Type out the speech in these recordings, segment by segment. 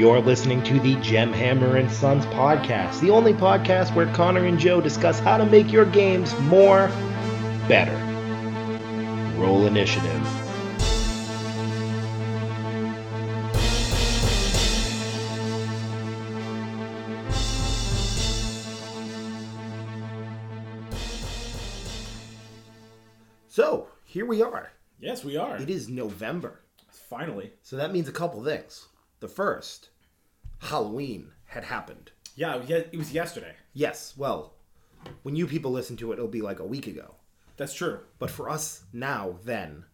You're listening to the Gem Hammer and Sons podcast, the only podcast where Connor and Joe discuss how to make your games more better. Roll initiative. So, here we are. Yes, we are. It is November. Finally. So that means a couple things. The first, Halloween had happened. Yeah, it was yesterday. Yes, well, when you people listen to it, it'll be like a week ago. That's true. But for us now, then,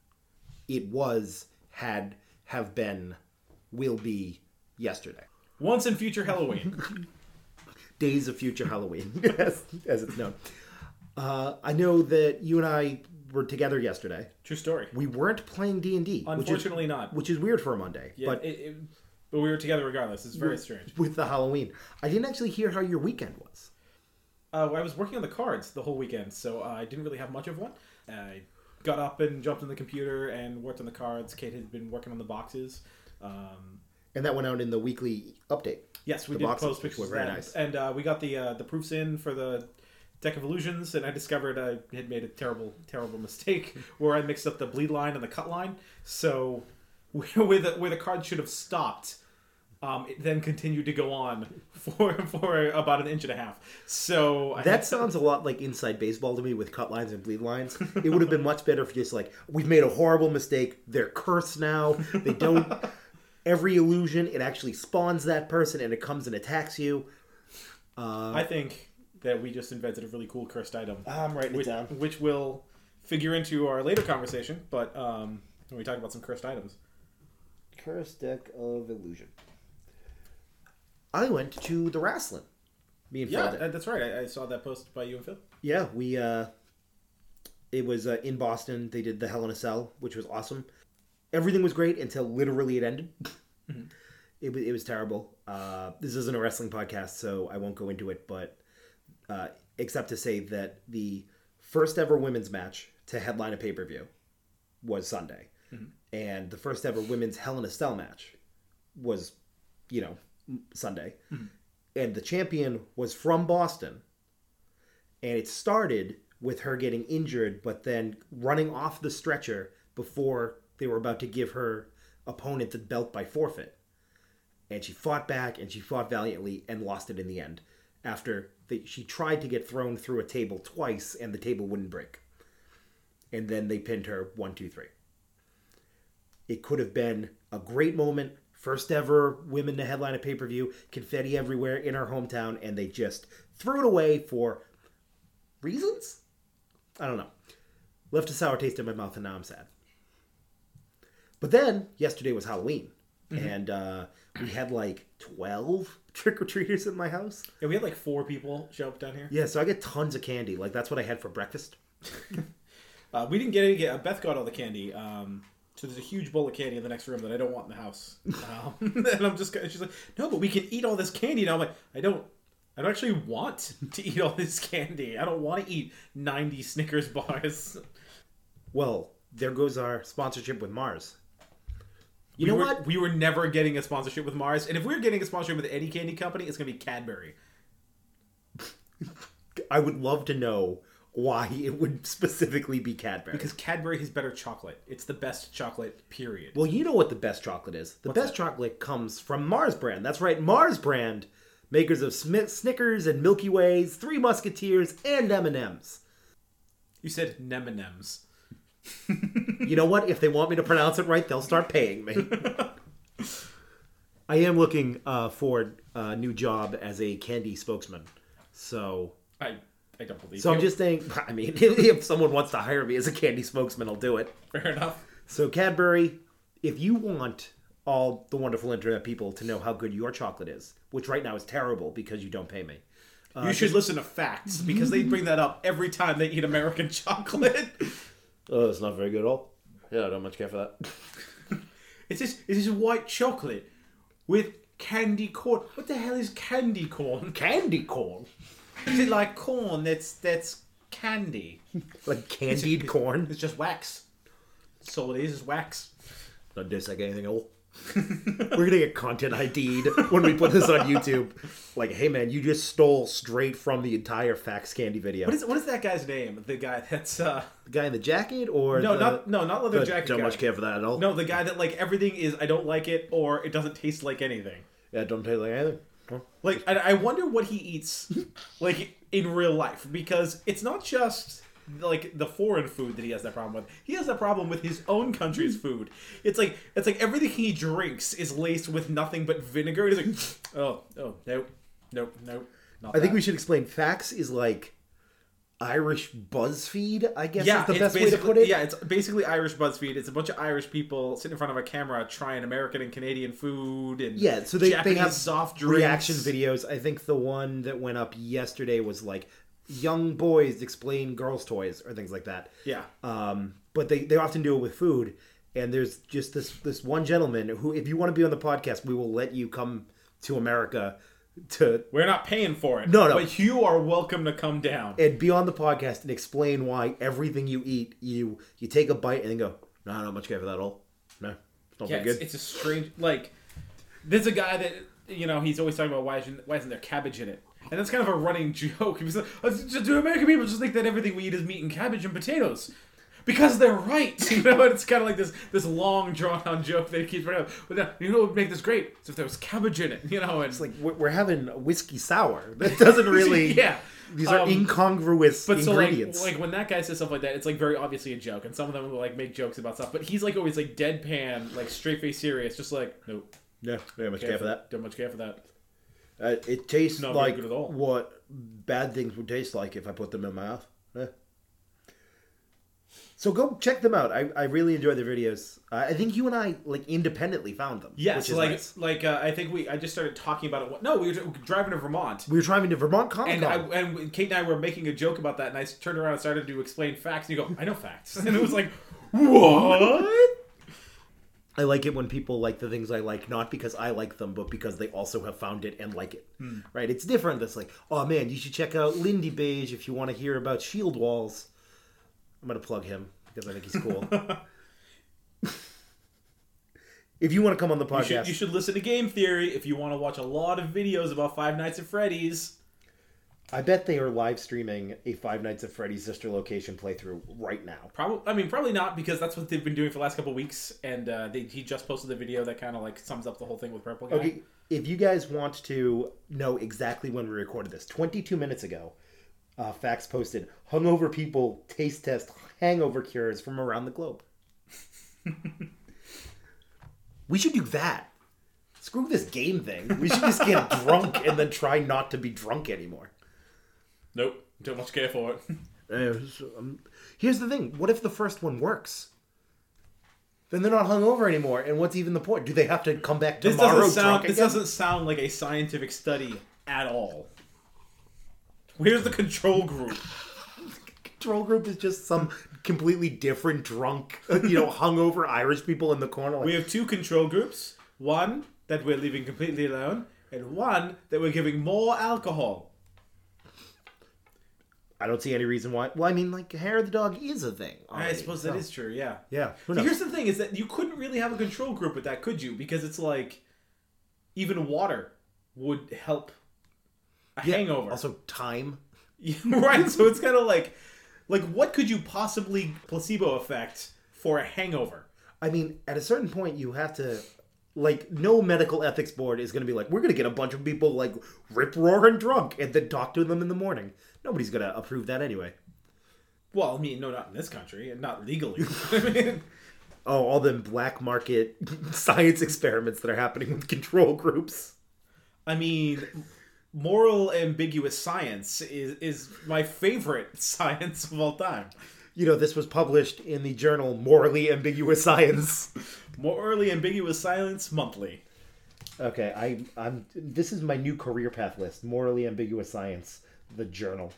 it was, had, have been, will be yesterday. Once in future Halloween. Days of Future Halloween, as, as it's known. Uh, I know that you and I were together yesterday. true story. We weren't playing D and D, Unfortunately, not. which is weird for a Monday. Yeah, but it, it- but we were together regardless. It's very strange. with the Halloween, I didn't actually hear how your weekend was. Uh, I was working on the cards the whole weekend, so uh, I didn't really have much of one. I got up and jumped on the computer and worked on the cards. Kate had been working on the boxes. Um, And that went out in the weekly update. yes, we The did boxes, post which pictures were very nice. and uh, we got the uh, the proofs in for the deck of illusions, and I discovered I had made a terrible, terrible mistake where I mixed up the bleed line and the cut line. So where the where the card should have stopped, um, it then continued to go on for for about an inch and a half. So I That sounds a lot like inside baseball to me with cut lines and bleed lines. It would have been much better if just like we've made a horrible mistake. They're cursed now. They don't. Every illusion, it actually spawns that person and it comes and attacks you. I think that we just invented a really cool cursed item. I'm writing it which, down. which will figure into our later conversation, but um, when we talk about some cursed items. Cursed deck of illusion. I went to the wrestling. Me and Phil Yeah, did. that's right. I, I saw that post by you and Phil. Yeah, we uh it was uh, in Boston. They did the Hell in a Cell, which was awesome. Everything was great until literally it ended. It was it was terrible. Uh, this isn't a wrestling podcast, so I won't go into it. But uh, except to say that the first ever women's match to headline a pay per view was Sunday, and the first ever women's Hell in a Cell match was, you know, Sunday, mm-hmm. and the champion was from Boston and it started with her getting injured but then running off the stretcher before they were about to give her opponent the belt by forfeit. And she fought back and she fought valiantly and lost it in the end after they, she tried to get thrown through a table twice and the table wouldn't break. And then they pinned her one two three. It could have been a great moment first ever women to headline a pay-per-view confetti everywhere in our hometown and they just threw it away for reasons i don't know left a sour taste in my mouth and now i'm sad but then yesterday was halloween and uh, we had like 12 trick-or-treaters in my house Yeah, we had like four people show up down here. yeah so i get tons of candy like that's what i had for breakfast Uh, we didn't get any. Beth got all the candy. Um, so there's a huge bowl of candy in the next room that I don't want in the house. Um, and I'm just. She's like, no, but we can eat all this candy. And I'm like, I don't. I don't actually want to eat all this candy. I don't want to eat 90 Snickers bars. well there goes our sponsorship with mars you we know were, what We were never getting a sponsorship with Mars, and if we're getting a sponsorship with any candy company, it's gonna be Cadbury. I would love to know why it would specifically be Cadbury. Because Cadbury has better chocolate. It's the best chocolate. Period. well, you know what the best chocolate is. The best chocolate comes from Mars brand. That's right, Mars brand, makers of Smi- Snickers and Milky Ways, Three Musketeers, and M and M's. You said Nem-a-Nems. You know what? If they want me to pronounce it right, they'll start paying me. I am looking uh, for a new job as a candy spokesman. So, I I don't believe so you. I'm just saying. I mean, if someone wants to hire me as a candy spokesman, I'll do it. fair enough. So Cadbury, if you want all the wonderful internet people to know how good your chocolate is, which right now is terrible because you don't pay me. Uh, you should listen to facts because they bring that up every time they eat American chocolate. Oh, it's not very good at all. Yeah, I don't much care for that. It's this it's this white chocolate with candy corn. What the hell is candy corn? Candy corn. Is it like corn that's that's candy? Like candied corn. It's just wax. All it is, is wax. Doesn't taste like anything. We're gonna get content ID'd when we put this on YouTube. Like, hey man, you just stole straight from the entire Facts Candy video. What is what is that guy's name? The guy that's uh the guy in the jacket or no the, not no not leather the- jacket. Don't guy. much care for that at all. No, the guy that like everything is I don't like it or it doesn't taste like anything. Yeah, don't taste like anything. Like I, I wonder what he eats like in real life because it's not just like the foreign food that he has that problem with. He has that problem with his own country's hmm. food. It's like it's like everything he drinks is laced with nothing but vinegar. He's like, oh, oh, nope, nope, nope. Not I think we should explain. Facts is like Irish BuzzFeed. I guess yeah, is the best way to put it. Yeah, it's basically Irish BuzzFeed. It's a bunch of Irish people sitting in front of a camera trying American and Canadian food and Yeah, so they, Japanese they have soft drinks. reaction videos. I think the one that went up yesterday was like young boys explain girls' toys or things like that. Yeah, Um, but they, they often do it with food. And there's just this this one gentleman who, if you want to be on the podcast, we will let you come to America to we're not paying for it. No, no. but you are welcome to come down. and be on the podcast and explain why everything you eat, you you take a bite and then go, no, not much care for that at all. No, it's not Yeah, very it's, good. it's a strange like. There's a guy that you know he's always talking about why isn't why isn't there cabbage in it, and that's kind of a running joke. He's like, "Oh, do American people just think that everything we eat is meat and cabbage and potatoes? Because they're right, you know. And it's kind of like this this long drawn out joke that he keeps bringing up. But then, you know what would make this great? Is if there was cabbage in it, you know. And It's like we're we're having a whiskey sour. That doesn't really. yeah. These are Um, incongruous But so like, like when that guy says stuff like that, it's like very obviously a joke, and some of them will like make jokes about stuff. But he's like always like deadpan, like straight face serious, just like nope. no, very much care for that. Don't much care for that. Uh, it tastes Not like good at all. what bad things would taste like if I put them in my mouth. Eh. So go check them out. I, I really enjoy their videos. Uh, I think you and I like independently found them. Yes, which is like nice. like uh, I think we I just started talking about it. No, we were driving to Vermont, we were driving to Vermont Comic and I, and Kate and I were making a joke about that, and I turned around and started to explain facts, and you go, "I know facts," and it was like, "What?" I like it when people like the things I like, not because I like them, but because they also have found it and like it. Hmm. Right? It's different. That's like, oh man, you should check out Lindybeige if you want to hear about shield walls. I'm gonna plug him because I think he's cool. if you want to come on the You podcast, should, you should listen to Game Theory if you want to watch a lot of videos about Five Nights at Freddy's. I bet they are live streaming a Five Nights at Freddy's sister location playthrough right now. Probably, I mean, probably not because that's what they've been doing for the last couple weeks, and uh, they, he just posted the video that kind of like sums up the whole thing with Purple Guy. Okay, if you guys want to know exactly when we recorded this, 22 minutes ago, uh, Facts posted hungover people taste test hangover cures from around the globe. we should do that. Screw this game thing. We should just get drunk and then try not to be drunk anymore. Nope, don't much care for it. So, here's the thing: what if the first one works? Then they're not hungover anymore, and what's even the point? Do they have to come back This tomorrow doesn't sound. drunk This again? doesn't sound like a scientific study at all. Where's the control group? control group is just some completely different drunk, you know, hungover Irish people in the corner. Like, We have two control groups. One that we're leaving completely alone, and one that we're giving more alcohol. I don't see any reason why. Well, I mean, like, hair of the dog is a thing. I suppose so- that is true. Yeah. Yeah. here's the thing: is that you couldn't really have a control group with that, could you? Because it's like even water would help a Yeah, hangover. Also, time. Yeah, right. So it's kind of like, like what could you possibly placebo effect for a hangover? I mean, at a certain point, you have to. Like, no medical ethics board is going to be like, we're going to get a bunch of people, like, rip roaring drunk and then talk to them in the morning. Nobody's going to approve that anyway. Well, I mean, no, not in this country and not legally. I mean, Oh, all them black market science experiments that are happening with control groups. I mean, moral ambiguous science is is my favorite science of all time. You know, this was published in the journal Morally Ambiguous Science. Morally ambiguous science monthly. Okay, I, I'm. This is my new career path list: morally ambiguous science, the journal.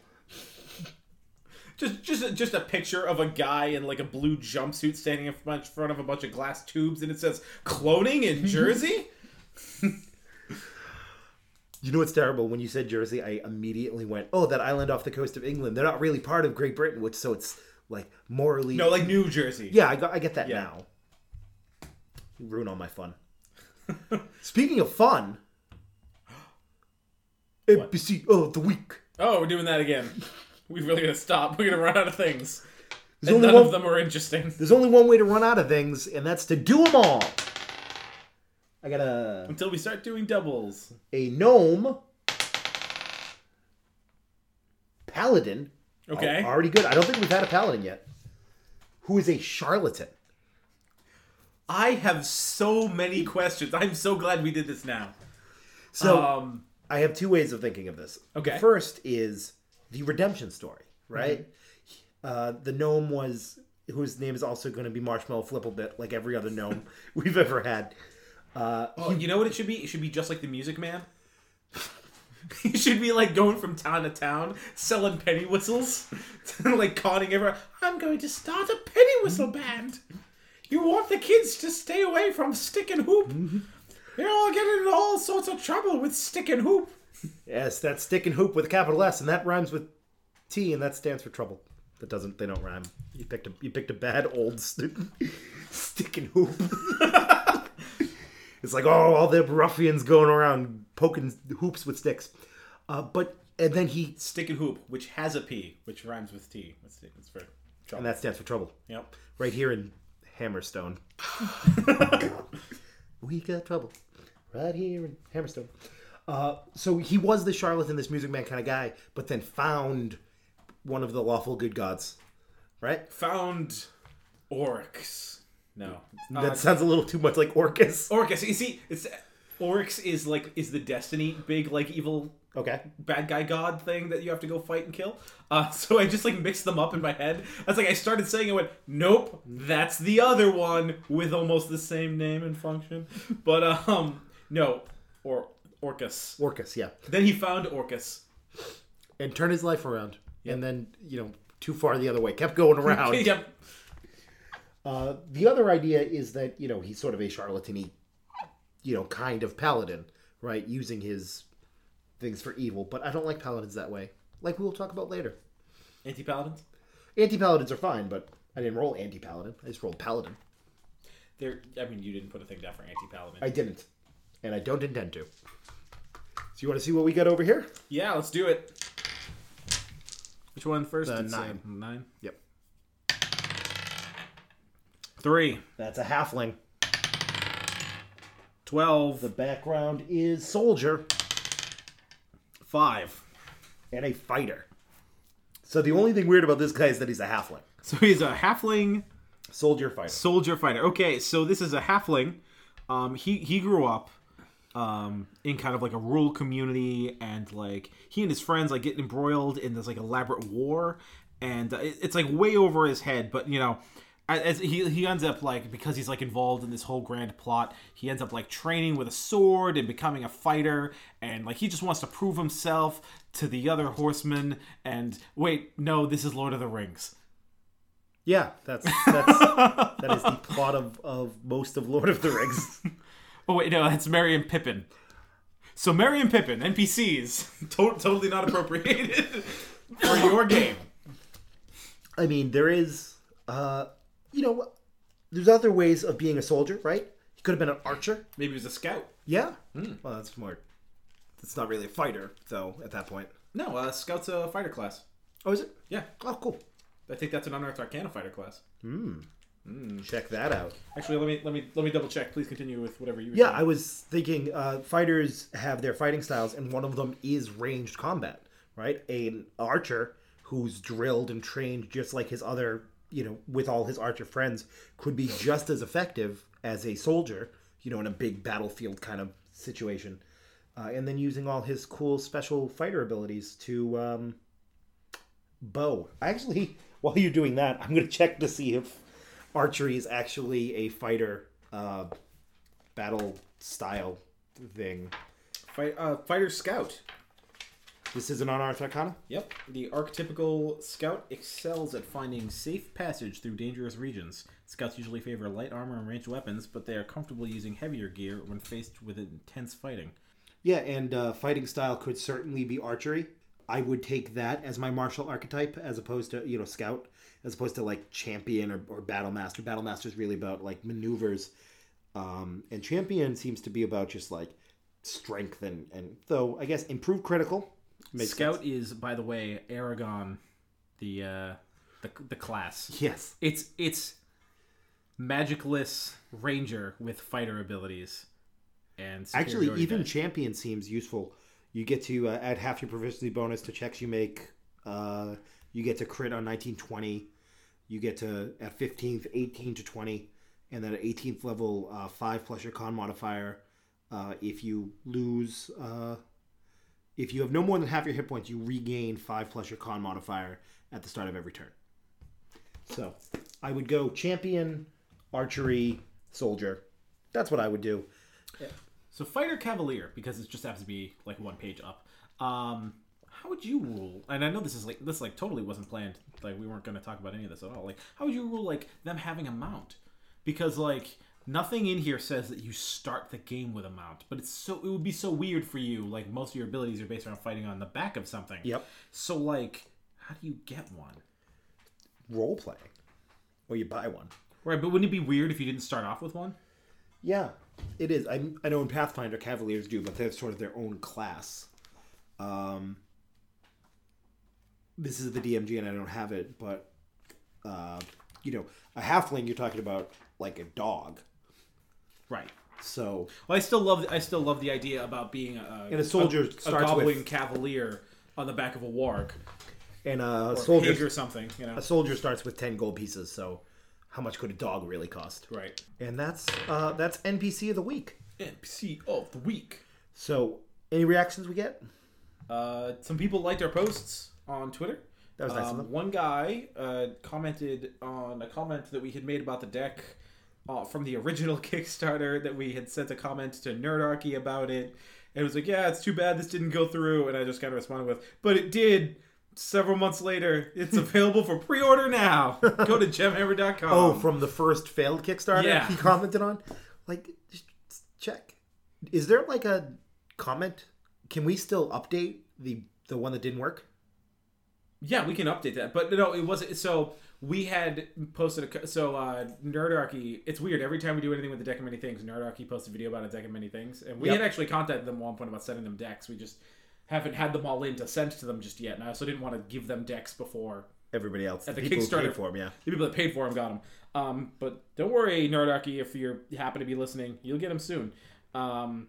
Just, just, just a picture of a guy in like a blue jumpsuit standing in front front of a bunch of glass tubes, and it says "cloning in Jersey." You know what's terrible? When you said Jersey, I immediately went, "Oh, that island off the coast of England. They're not really part of Great Britain, which so it's like morally." no, like New Jersey. Yeah, I, got, I get that Yeah. now. You ruin all my fun. Speaking of fun, ABC of the week. Oh, we're doing that again. We're really gonna stop. We're gonna run out of things. There's And only, none one, of them are interesting. there's only one way to run out of things, and that's to do them all. I got a Until we start doing doubles. a gnome paladin. Okay. Al- Already good. I don't think we've had a paladin yet. Who is a charlatan. I have so many questions. I'm so glad we did this now. So um, I have two ways of thinking of this. Okay. The first is the redemption story, right? Mm-hmm. Uh, the gnome was whose name is also going to be Marshmallow Flipplebit, like every other gnome we've ever had. Uh, oh, you know what it should be? It should be just like the Music Man. he should be like going from town to town, selling penny whistles, like conning everyone. I'm going to start a penny whistle band. You want the kids to stay away from stick and hoop. They're all getting in all sorts of trouble with stick and hoop. yes, that's stick and hoop with a capital S, and that rhymes with T, and that stands for trouble. That doesn't. They don't rhyme. You picked a. You picked a bad old st- stick and hoop. It's like oh, all the ruffians going around poking hoops with sticks. Uh, but and then he Stick and hoop, which has a P, which rhymes with T. That's, that's for trouble. and that stands for trouble. yep. right here in Hammerstone. we got trouble right here in Hammerstone. Uh, so he was the charlatan, this music man kind of guy, but then found one of the lawful good gods, right? Found Oryx. No. That Uh, sounds a little too much like Orcus. Orcus. You see, it's Oryx is like is the Destiny big like evil Okay. bad guy god thing that you have to go fight and kill. Uh, so I just like mixed them up in my head. I was like, I started saying, I went, nope, that's the other one with almost the same name and function. But um, no, or Orcus. Orcus, yeah. Then he found Orcus. And turned his life around. And then, you know, too far the other way. Kept going around. yep. Uh, the other idea is that you know he's sort of a charlatan you know, kind of paladin, right? Using his things for evil. But I don't like paladins that way. Like we will talk about later. Anti paladins. Anti paladins are fine, but I didn't roll anti paladin. I just rolled paladin. There. I mean, you didn't put a thing down for anti paladin. I didn't, and I don't intend to. So you want to see what we got over here? Yeah, let's do it. Which one first? The It's, nine. Nine. Yep. Three. That's a halfling. Twelve. The background is soldier Five. and a fighter. So the only thing weird about this guy is that he's a halfling. So he's a halfling Soldier fighter. soldier fighter. Okay, so this is a halfling. Um, he he grew up um, in kind of like a rural community, and like he and his friends like get embroiled in this like elaborate war, and uh, it, it's like way over his head. But you know, as he he ends up like because he's like involved in this whole grand plot, he ends up like training with a sword and becoming a fighter, and like he just wants to prove himself to the other horsemen. And wait, no, this is Lord of the Rings. Yeah, that's that's that is the plot of, of most of Lord of the Rings. Oh wait, no, that's Merry and Pippin. So Merry and Pippin, NPCs, to- totally not appropriated for your game. I mean, there is, uh, you know, there's other ways of being a soldier, right? He could have been an archer. Maybe he was a scout. Yeah. Well, that's more. It's not really a fighter, though. At that point. No, uh, scout's a fighter class. Oh, is it? Yeah, Oh, cool. I think that's an unearthed arcana fighter class. Hmm. Check that out. Actually, let me let me let me double check. Please continue with whatever you. Were Yeah, saying. I was thinking uh, fighters have their fighting styles, and one of them is ranged combat, right? An archer who's drilled and trained just like his other, you know, with all his archer friends, could be just as effective as a soldier, you know, in a big battlefield kind of situation. Uh, and then using all his cool special fighter abilities to um, bow. Actually, while you're doing that, I'm going to check to see if archery is actually a fighter uh, battle style thing. Fight, uh, fighter scout. This is an unearthed arcana. Yep, the archetypical scout excels at finding safe passage through dangerous regions. Scouts usually favor light armor and ranged weapons, but they are comfortable using heavier gear when faced with intense fighting. Yeah, and uh, fighting style could certainly be archery. I would take that as my martial archetype as opposed to, you know, scout, as opposed to like champion or, or battle master. Battle master is really about like maneuvers. Um, and champion seems to be about just like strength and and though I guess improved critical. Makes Scout sense. is, by the way, Aragorn, the uh, the the class. Yes. It's it's magicless ranger with fighter abilities. And Actually, even champion seems useful. You get to uh, add half your proficiency bonus to checks you make. Uh, you get to crit on 1920. You get to at 15th 18 to 20, and then at 18th level uh, five plus your con modifier. Uh, if you lose, uh, if you have no more than half your hit points, you regain five plus your con modifier at the start of every turn. So, I would go champion, archery, soldier. That's what I would do. So fighter cavalier because it just happens to be like one page up. Um, how would you rule? And I know this is like this like totally wasn't planned. Like we weren't going to talk about any of this at all. Like how would you rule like them having a mount? Because like nothing in here says that you start the game with a mount, but it's so it would be so weird for you. Like most of your abilities are based around fighting on the back of something. Yep. So like, how do you get one? Role playing, or you buy one. Right, but wouldn't it be weird if you didn't start off with one? Yeah, it is. I, I know in Pathfinder, Cavaliers do, but they're sort of their own class. Um, this is the DMG, and I don't have it, but uh, you know, a halfling you're talking about like a dog. Right. So Well, I still love I still love the idea about being a And a soldier a, starts goblin with- cavalier on the back of a warg and a soldier pig or something. You know. a soldier starts with ten gold pieces. So how much could a dog really cost? Right. And that's uh, that's NPC of the week. NPC of the week. So any reactions we get? Uh, some people liked our posts on Twitter. That was nice of Um, them. One guy uh, commented on a comment that we had made about the deck uh, from the original Kickstarter that we had sent a comment to Nerdarchy about it. And it was like, yeah, it's too bad this didn't go through. And I just kind of responded with, but it did. Several months later, it's available for pre-order now. Go to gemhammer.com. Oh, from the first failed Kickstarter Yeah. he commented on? Like, check. Is there like a comment? Can we still update the the one that didn't work? Yeah, we can update that. But no, it wasn't. So we had posted a. So uh, Nerdarchy, it's weird. Every time we do anything with the deck of many things, Nerdarchy posts a video about a deck of many things, and we Yep. had actually contacted them at one point about sending them decks. We just haven't had them all in to send to them just yet, and I also didn't want to give them decks before Everybody else, At the who Kickstarter- paid for 'em, yeah. the people that paid for them got them. Um, but don't worry, Nerdarchy, if you happen to be listening, you'll get them soon. Um,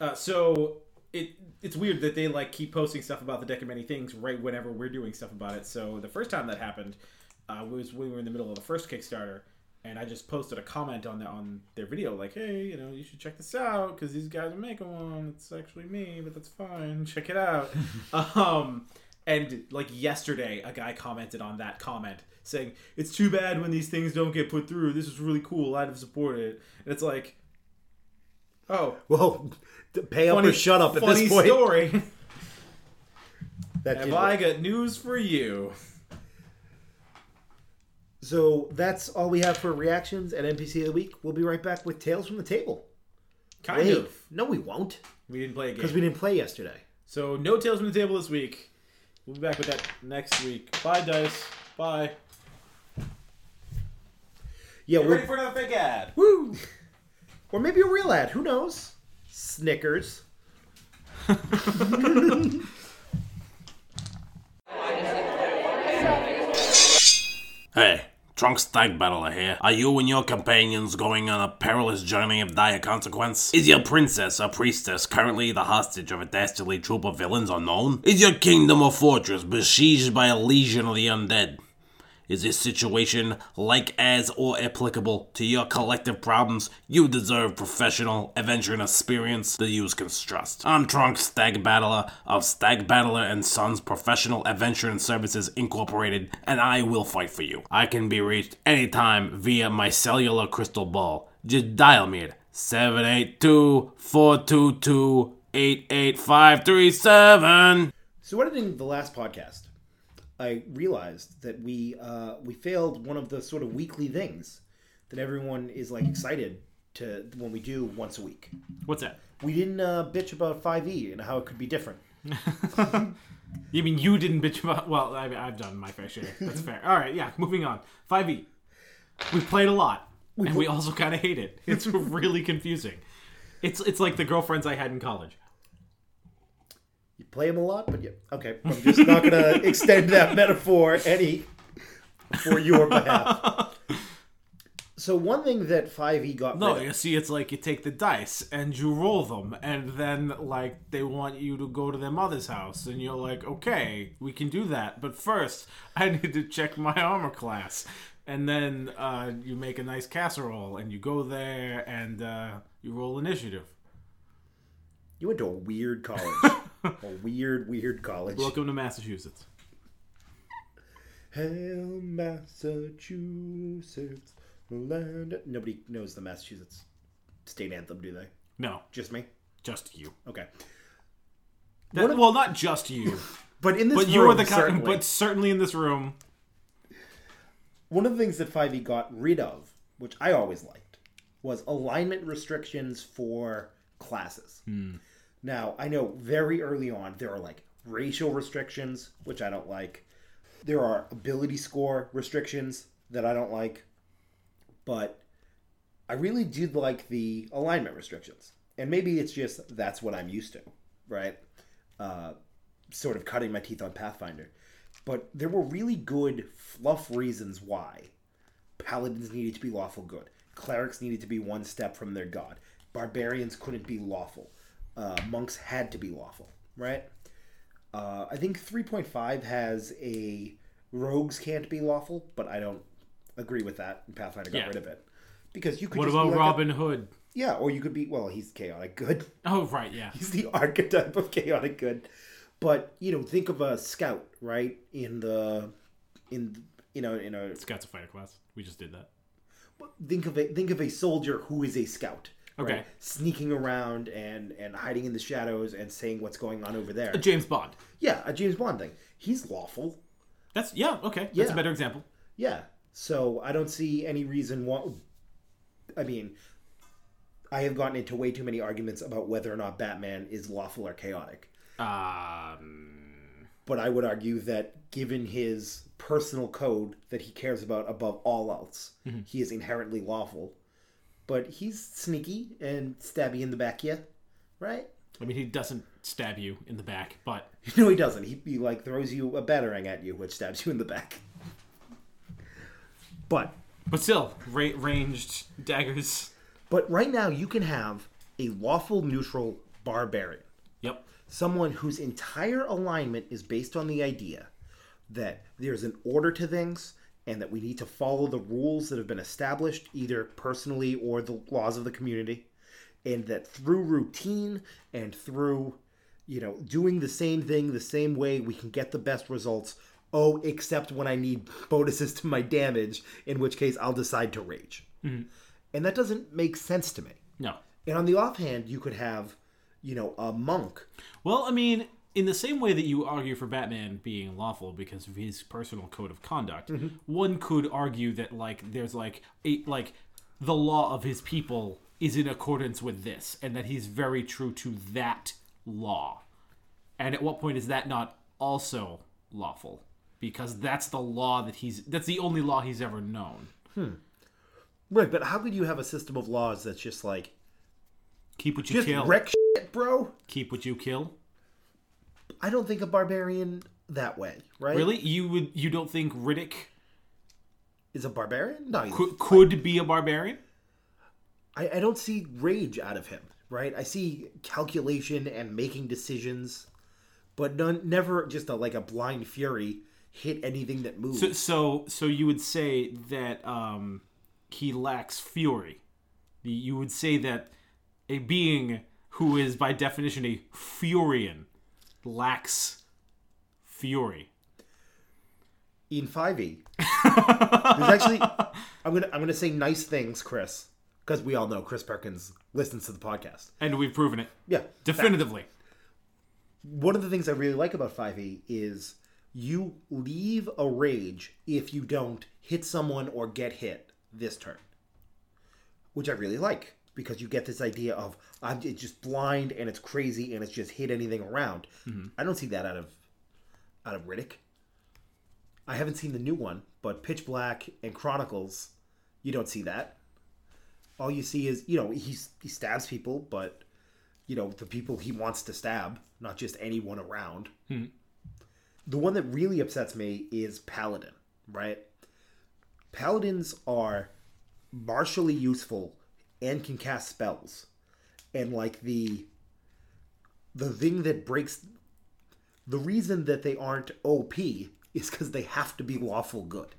uh, so it it's weird that they like keep posting stuff about the deck of many things right whenever we're doing stuff about it. So the first time that happened uh, was when we were in the middle of the first Kickstarter, and I just posted a comment on the, on their video like, "Hey, you know, you should check this out because these guys are making one. It's actually me, but that's fine. Check it out." um, and like yesterday, a guy commented on that comment saying, "It's too bad when these things don't get put through. This is really cool. I'd have supported it." And it's like, oh, Well, pay up or shut up at funny this point. story. That Have I work. got news for you? So that's all we have for reactions and NPC of the week. We'll be right back with Tales from the Table. Kind Wait, of. no, we won't We didn't play a game. because we didn't play yesterday. So no tails from the table this week. We'll be back with that next week. Bye, dice. Bye. Yeah, Get we're ready for another fake ad. woo, or maybe a real ad. Who knows? Snickers. Hey, Trunk Stag Battler here. Are you and your companions going on a perilous journey of dire consequence? Is your princess or priestess currently the hostage of a dastardly troop of villains unknown? Is your kingdom or fortress besieged by a legion of the undead? Is this situation like as or applicable to your collective problems? You deserve professional adventure and experience that you can trust. I'm Trunk Stag Battler of Stag Battler and Sons Professional Adventure and Services Incorporated, and I will fight for you. I can be reached anytime via my cellular crystal ball. Just dial me at 782 422 88537. So editing the last podcast, I realized that we uh, we failed one of the sort of weekly things that everyone is like excited to when we do once a week. What's that? We didn't uh, bitch about 5e and how it could be different. You mean you didn't bitch about? Well, I mean, I've done my fair share. That's fair. All right, yeah. Moving on. Five E. We played a lot. and we also kind of hate it. It's really confusing. It's it's like the girlfriends I had in college. You play him a lot, but yeah. Okay, I'm just not gonna extend that metaphor any for your behalf. So one thing that Five E got No, you see, it's like you take the dice and you roll them, and then like they want you to go to their mother's house, and you're like, okay, we can do that, but first I need to check my armor class, and then uh, you make a nice casserole, and you go there and uh, you roll initiative. You went to a weird college, a weird, weird college. Welcome to Massachusetts. Hail Massachusetts, land. Nobody knows the Massachusetts state anthem, do they? No, Just me. just you. Okay, That- well, not just you, but in this but you are the kind. But certainly in this room, one of the things that 5e got rid of, which I always liked, was alignment restrictions for classes. Hmm. Now, I know very early on there are like racial restrictions, which I don't like. There are ability score restrictions that I don't like. But I really did like the alignment restrictions. And maybe it's just that's what I'm used to, right? Uh, sort of cutting my teeth on Pathfinder. But there were really good fluff reasons why paladins needed to be lawful good, clerics needed to be one step from their god, barbarians couldn't be lawful, uh, monks had to be lawful, right? Uh, I think 3.5 has a rogues can't be lawful, but I don't agree with that. And Pathfinder got Yeah. rid of it because you could. what just about be like a- Robin Hood? yeah, or you could be. Well, he's chaotic good. Oh, right, yeah. He's the archetype of chaotic good. But you know, think of a scout, right? In the, in you know, in a Scout's a fighter class. We just did that. think of a think of a soldier who is a scout. Right? Okay. Sneaking around and and hiding in the shadows and saying what's going on over there. A James Bond. Yeah, a James Bond thing. He's lawful. That's yeah, okay. That's Yeah. a better example. Yeah. So I don't see any reason why. I mean, I have gotten into way too many arguments about whether or not Batman is lawful or chaotic. Um, But I would argue that given his personal code that he cares about above all else, he is inherently lawful. But he's sneaky and stabby in the back, yeah, right? I mean, he doesn't stab you in the back, but No, he doesn't. He, he like throws you a batarang at you, which stabs you in the back. But but still, ra- ranged daggers. but right now you can have a lawful neutral barbarian, Yep. someone whose entire alignment is based on the idea that there's an order to things and that we need to follow the rules that have been established either personally or the laws of the community and that through routine and through you know doing the same thing the same way we can get the best results. Oh except when i need bonuses to my damage in which case i'll decide to rage. Mm-hmm. And that doesn't make sense to me. No. and on the offhand you could have you know a monk. Well, I mean, in the same way that you argue for Batman being lawful because of his personal code of conduct, mm-hmm. one could argue that like there's like a like the law of his people is in accordance with this, and that he's very true to that law. And at what point is that not also lawful? Because that's the law that he's that's the only law he's ever known. Hmm. right but how could you have a system of laws that's just like Keep what you just kill. wreck shit bro Keep what you kill. I don't think a barbarian that way right Really? You would you don't think Riddick is a barbarian no could, could be a barbarian? I, I don't see rage out of him, right? I see calculation and making decisions, but none, never just a, like a blind fury hit anything that moves. So, so, so you would say that um, he lacks fury. You would say that a being who is by definition a Furian lacks fury. In five E, there's actually I'm gonna I'm gonna say nice things, Chris, because we all know Chris Perkins listens to the podcast. And we've proven it Yeah, definitively. one of the things I really like about 5e is you leave a rage if you don't hit someone or get hit this turn. Which I really like because you get this idea of I'm it's just blind and it's crazy and it's just hit anything around. Mm-hmm. I don't see that out of out of Riddick. I haven't seen the new one, but Pitch Black and Chronicles, you don't see that. all you see is you know he's he stabs people, but you know the people he wants to stab, not just anyone around. Hmm. The one that really upsets me is paladin, right? Paladins are martially useful and can cast spells, and like the the thing that breaks the reason that they aren't OP is because they have to be lawful good,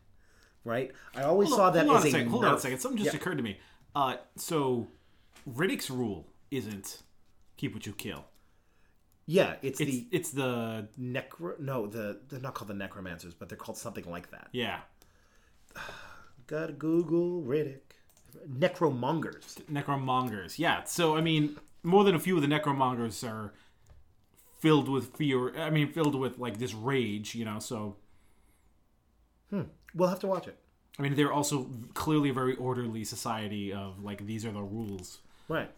right? I always saw that hold as on a, second. Hold on a second. Something just Yeah. occurred to me. Uh, so Riddick's rule isn't keep what you kill. Yeah, it's, It's the it's the necro. No, the they're not called the necromancers, but they're called something like that. yeah Gotta Google Riddick. Necromongers. necromongers. Yeah. So I mean, more than a few of the necromongers are filled with fear. I mean, filled with like this rage. You know. So We'll have to watch it. I mean, they're also clearly a very orderly society of like these are the rules. Right.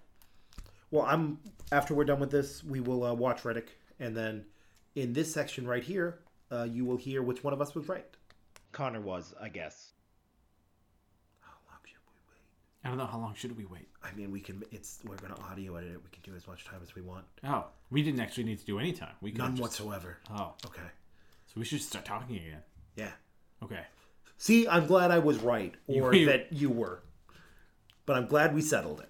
Well, I'm after we're done with this, we will uh, watch Riddick, and then in this section right here, uh, you will hear which one of us was right. Connor was, I guess. How long should we wait? I don't know how long should we wait. I mean, we can. It's we're gonna audio edit it. We can do as much time as we want. Oh, we didn't actually need to do any time. We could None just, whatsoever. Oh, Okay. so we should start talking again. Yeah. Okay. See, I'm glad I was right, or You- that you were. But I'm glad we settled it.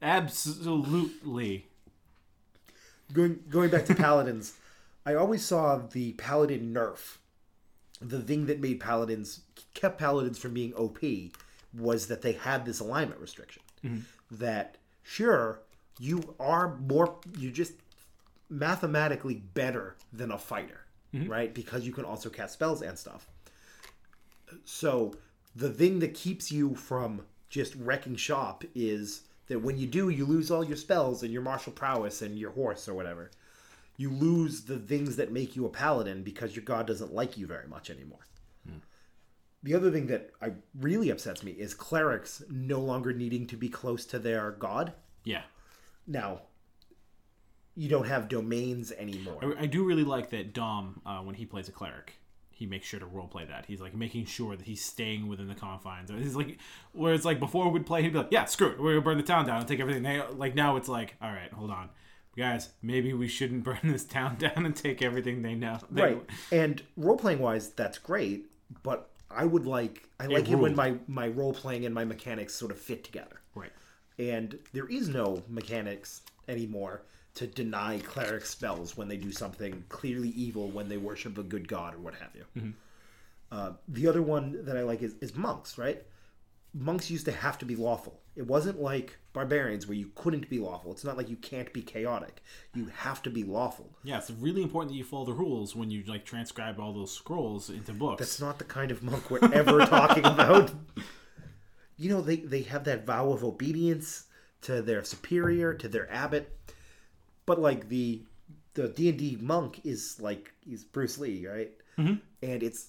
Absolutely. Going going back to paladins, I always saw the paladin nerf. The thing that made paladins kept paladins from being OP was that they had this alignment restriction. Mm-hmm. That sure you are more you're just mathematically better than a fighter, mm-hmm. right? Because you can also cast spells and stuff. So the thing that keeps you from just wrecking shop is that when you do, you lose all your spells and your martial prowess and your horse or whatever. You lose the things that make you a paladin because your god doesn't like you very much anymore. The other thing that I really upsets me is clerics no longer needing to be close to their god. Yeah. Now, you don't have domains anymore. I, I do really like that Dom, uh, when he plays a cleric, he makes sure to roleplay that. He's like making sure that he's staying within the confines. He's like, where it's like before we'd play, he'd be like, yeah, screw it. We're going to burn the town down and take everything. They, like now it's like, all right, hold on. Guys, maybe we shouldn't burn this town down and take everything they know. They- right. And role playing wise that's great but i would like i like it when my my role playing and my mechanics sort of fit together. Right. and there is no mechanics anymore to deny cleric spells when they do something clearly evil when they worship a good god or what have you. Uh, the other one that i like is, is monks right monks used to have to be lawful it wasn't like barbarians where you couldn't be lawful it's not like you can't be chaotic you have to be lawful Yeah, it's really important that you follow the rules when you like transcribe all those scrolls into books. That's not the kind of monk we're ever talking about. You know, they, they have that vow of obedience to their superior, to their abbot. But like the the D and D monk is like he's Bruce Lee, right? Mm-hmm. And it's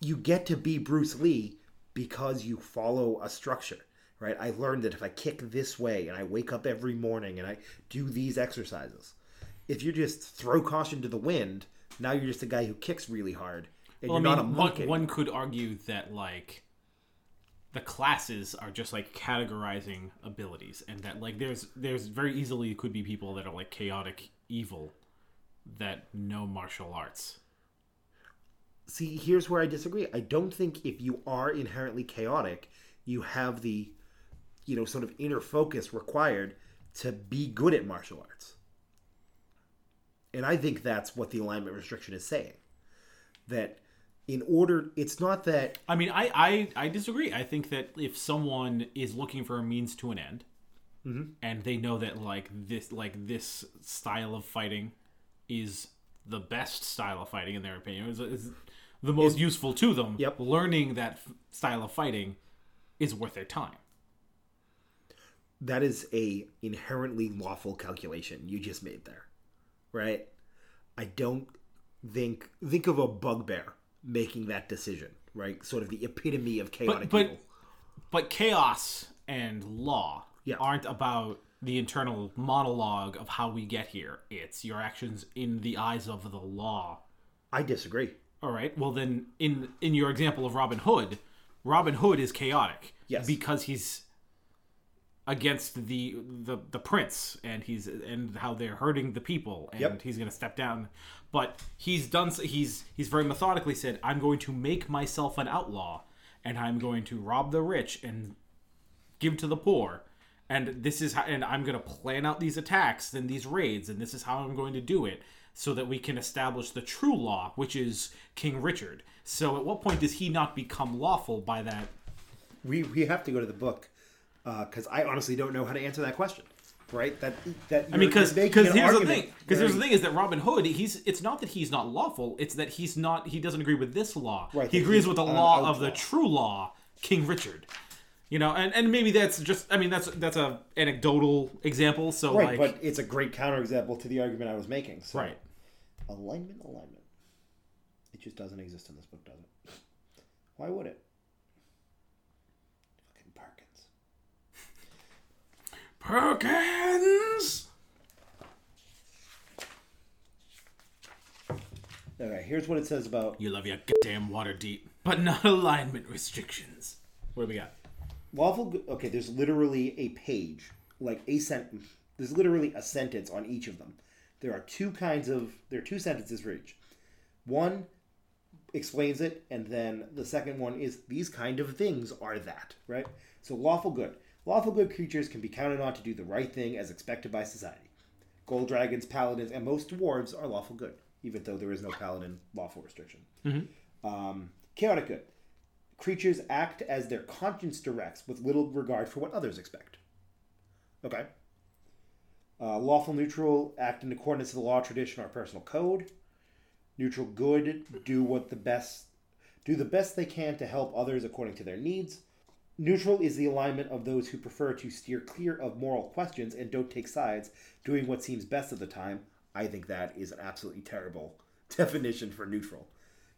you get to be Bruce Lee because you follow a structure, right? I learned that if I kick this way and I wake up every morning and I do these exercises, if you just throw caution to the wind, now you're just a guy who kicks really hard, and Well, you're I not a monk. one, one could argue that like the classes are just like categorizing abilities, and that like there's there's very easily could be people that are like chaotic evil that know martial arts. See, here's where I disagree. I don't think if you are inherently chaotic, you have the, you know, sort of inner focus required to be good at martial arts. And I think that's what the alignment restriction is saying. That in order, it's not that I mean, I I, I disagree. I think that if someone is looking for a means to an end, mm-hmm. and they know that like this like this style of fighting is the best style of fighting in their opinion, the most useful to them. Yep. Learning that f- style of fighting is worth their time. that is a inherently lawful calculation you just made there right i don't think think of a bugbear making that decision right sort of the epitome of chaotic but evil but chaos and law Yeah. aren't about the internal monologue of how we get here. It's your actions in the eyes of the law. i disagree All right. Well, then, in in your example of Robin Hood, Robin Hood is chaotic. Yes. Because he's against the the the prince and he's and how they're hurting the people and Yep. he's going to step down but he's done he's he's very methodically said i'm going to make myself an outlaw and i'm going to rob the rich and give to the poor and this is how and i'm going to plan out these attacks and these raids and this is how i'm going to do it so that we can establish the true law which is king richard so at what point does he not become lawful by that We we have to go to the book uh, because I honestly don't know how to answer that question. Right? That that I mean, because because here's the thing. Because here's the thing is that Robin Hood, he's it's not that he's not lawful. It's that he's not. He doesn't agree with this law. Right, he agrees with the uh, law of the true law, King Richard. You know, and, and maybe that's just. I mean, that's that's a anecdotal example. So Right, like, but it's a great counterexample to the argument I was making. So. right. Alignment, alignment. It just doesn't exist in this book, does it? Why would it? Fucking Perkins. Perkins. Okay, here's what it says about You love your goddamn Waterdeep, but not alignment restrictions. What do we got? lawful. Go- Okay, there's literally a page, like a sentence. There's literally a sentence on each of them. There are two kinds of. There are two sentences for each. One explains it, and then the second one is these kind of things are that right. So lawful good. Lawful good creatures can be counted on to do the right thing as expected by society. Gold dragons, paladins, and most dwarves are lawful good, even though there is no paladin lawful restriction. Um, chaotic good. Creatures act as their conscience directs with little regard for what others expect. Okay. Uh, lawful neutral act in accordance to the law, tradition, or personal code. Neutral good do what the best do the best they can to help others according to their needs. Neutral is the alignment of those who prefer to steer clear of moral questions and don't take sides, doing what seems best at the time. I think that is an absolutely terrible definition for neutral.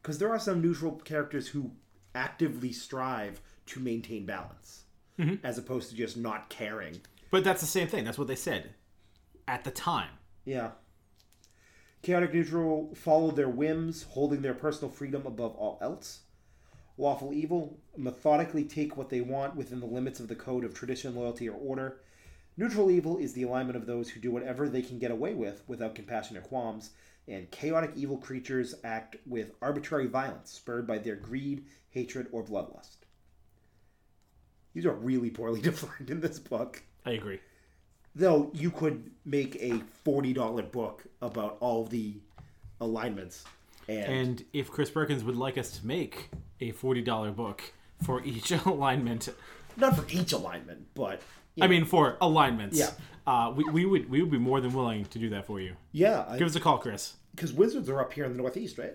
Because there are some neutral characters who actively strive to maintain balance, as opposed to just not caring. But that's the same thing. That's what they said at the time. Yeah. Chaotic neutral follow their whims, holding their personal freedom above all else. Lawful evil methodically take what they want within the limits of the code of tradition, loyalty, or order. Neutral evil is the alignment of those who do whatever they can get away with without compassion or qualms. And chaotic evil creatures act with arbitrary violence, spurred by their greed, hatred, or bloodlust. These are really poorly defined in this book. I agree. Though you could make a forty dollar book about all the alignments, and, And if Chris Perkins would like us to make a forty dollar book for each alignment, not for each alignment, but I mean for alignments, Yeah. uh, we, we would we would be more than willing to do that for you. yeah, Give us a call, Chris. because wizards are up here in the northeast, right?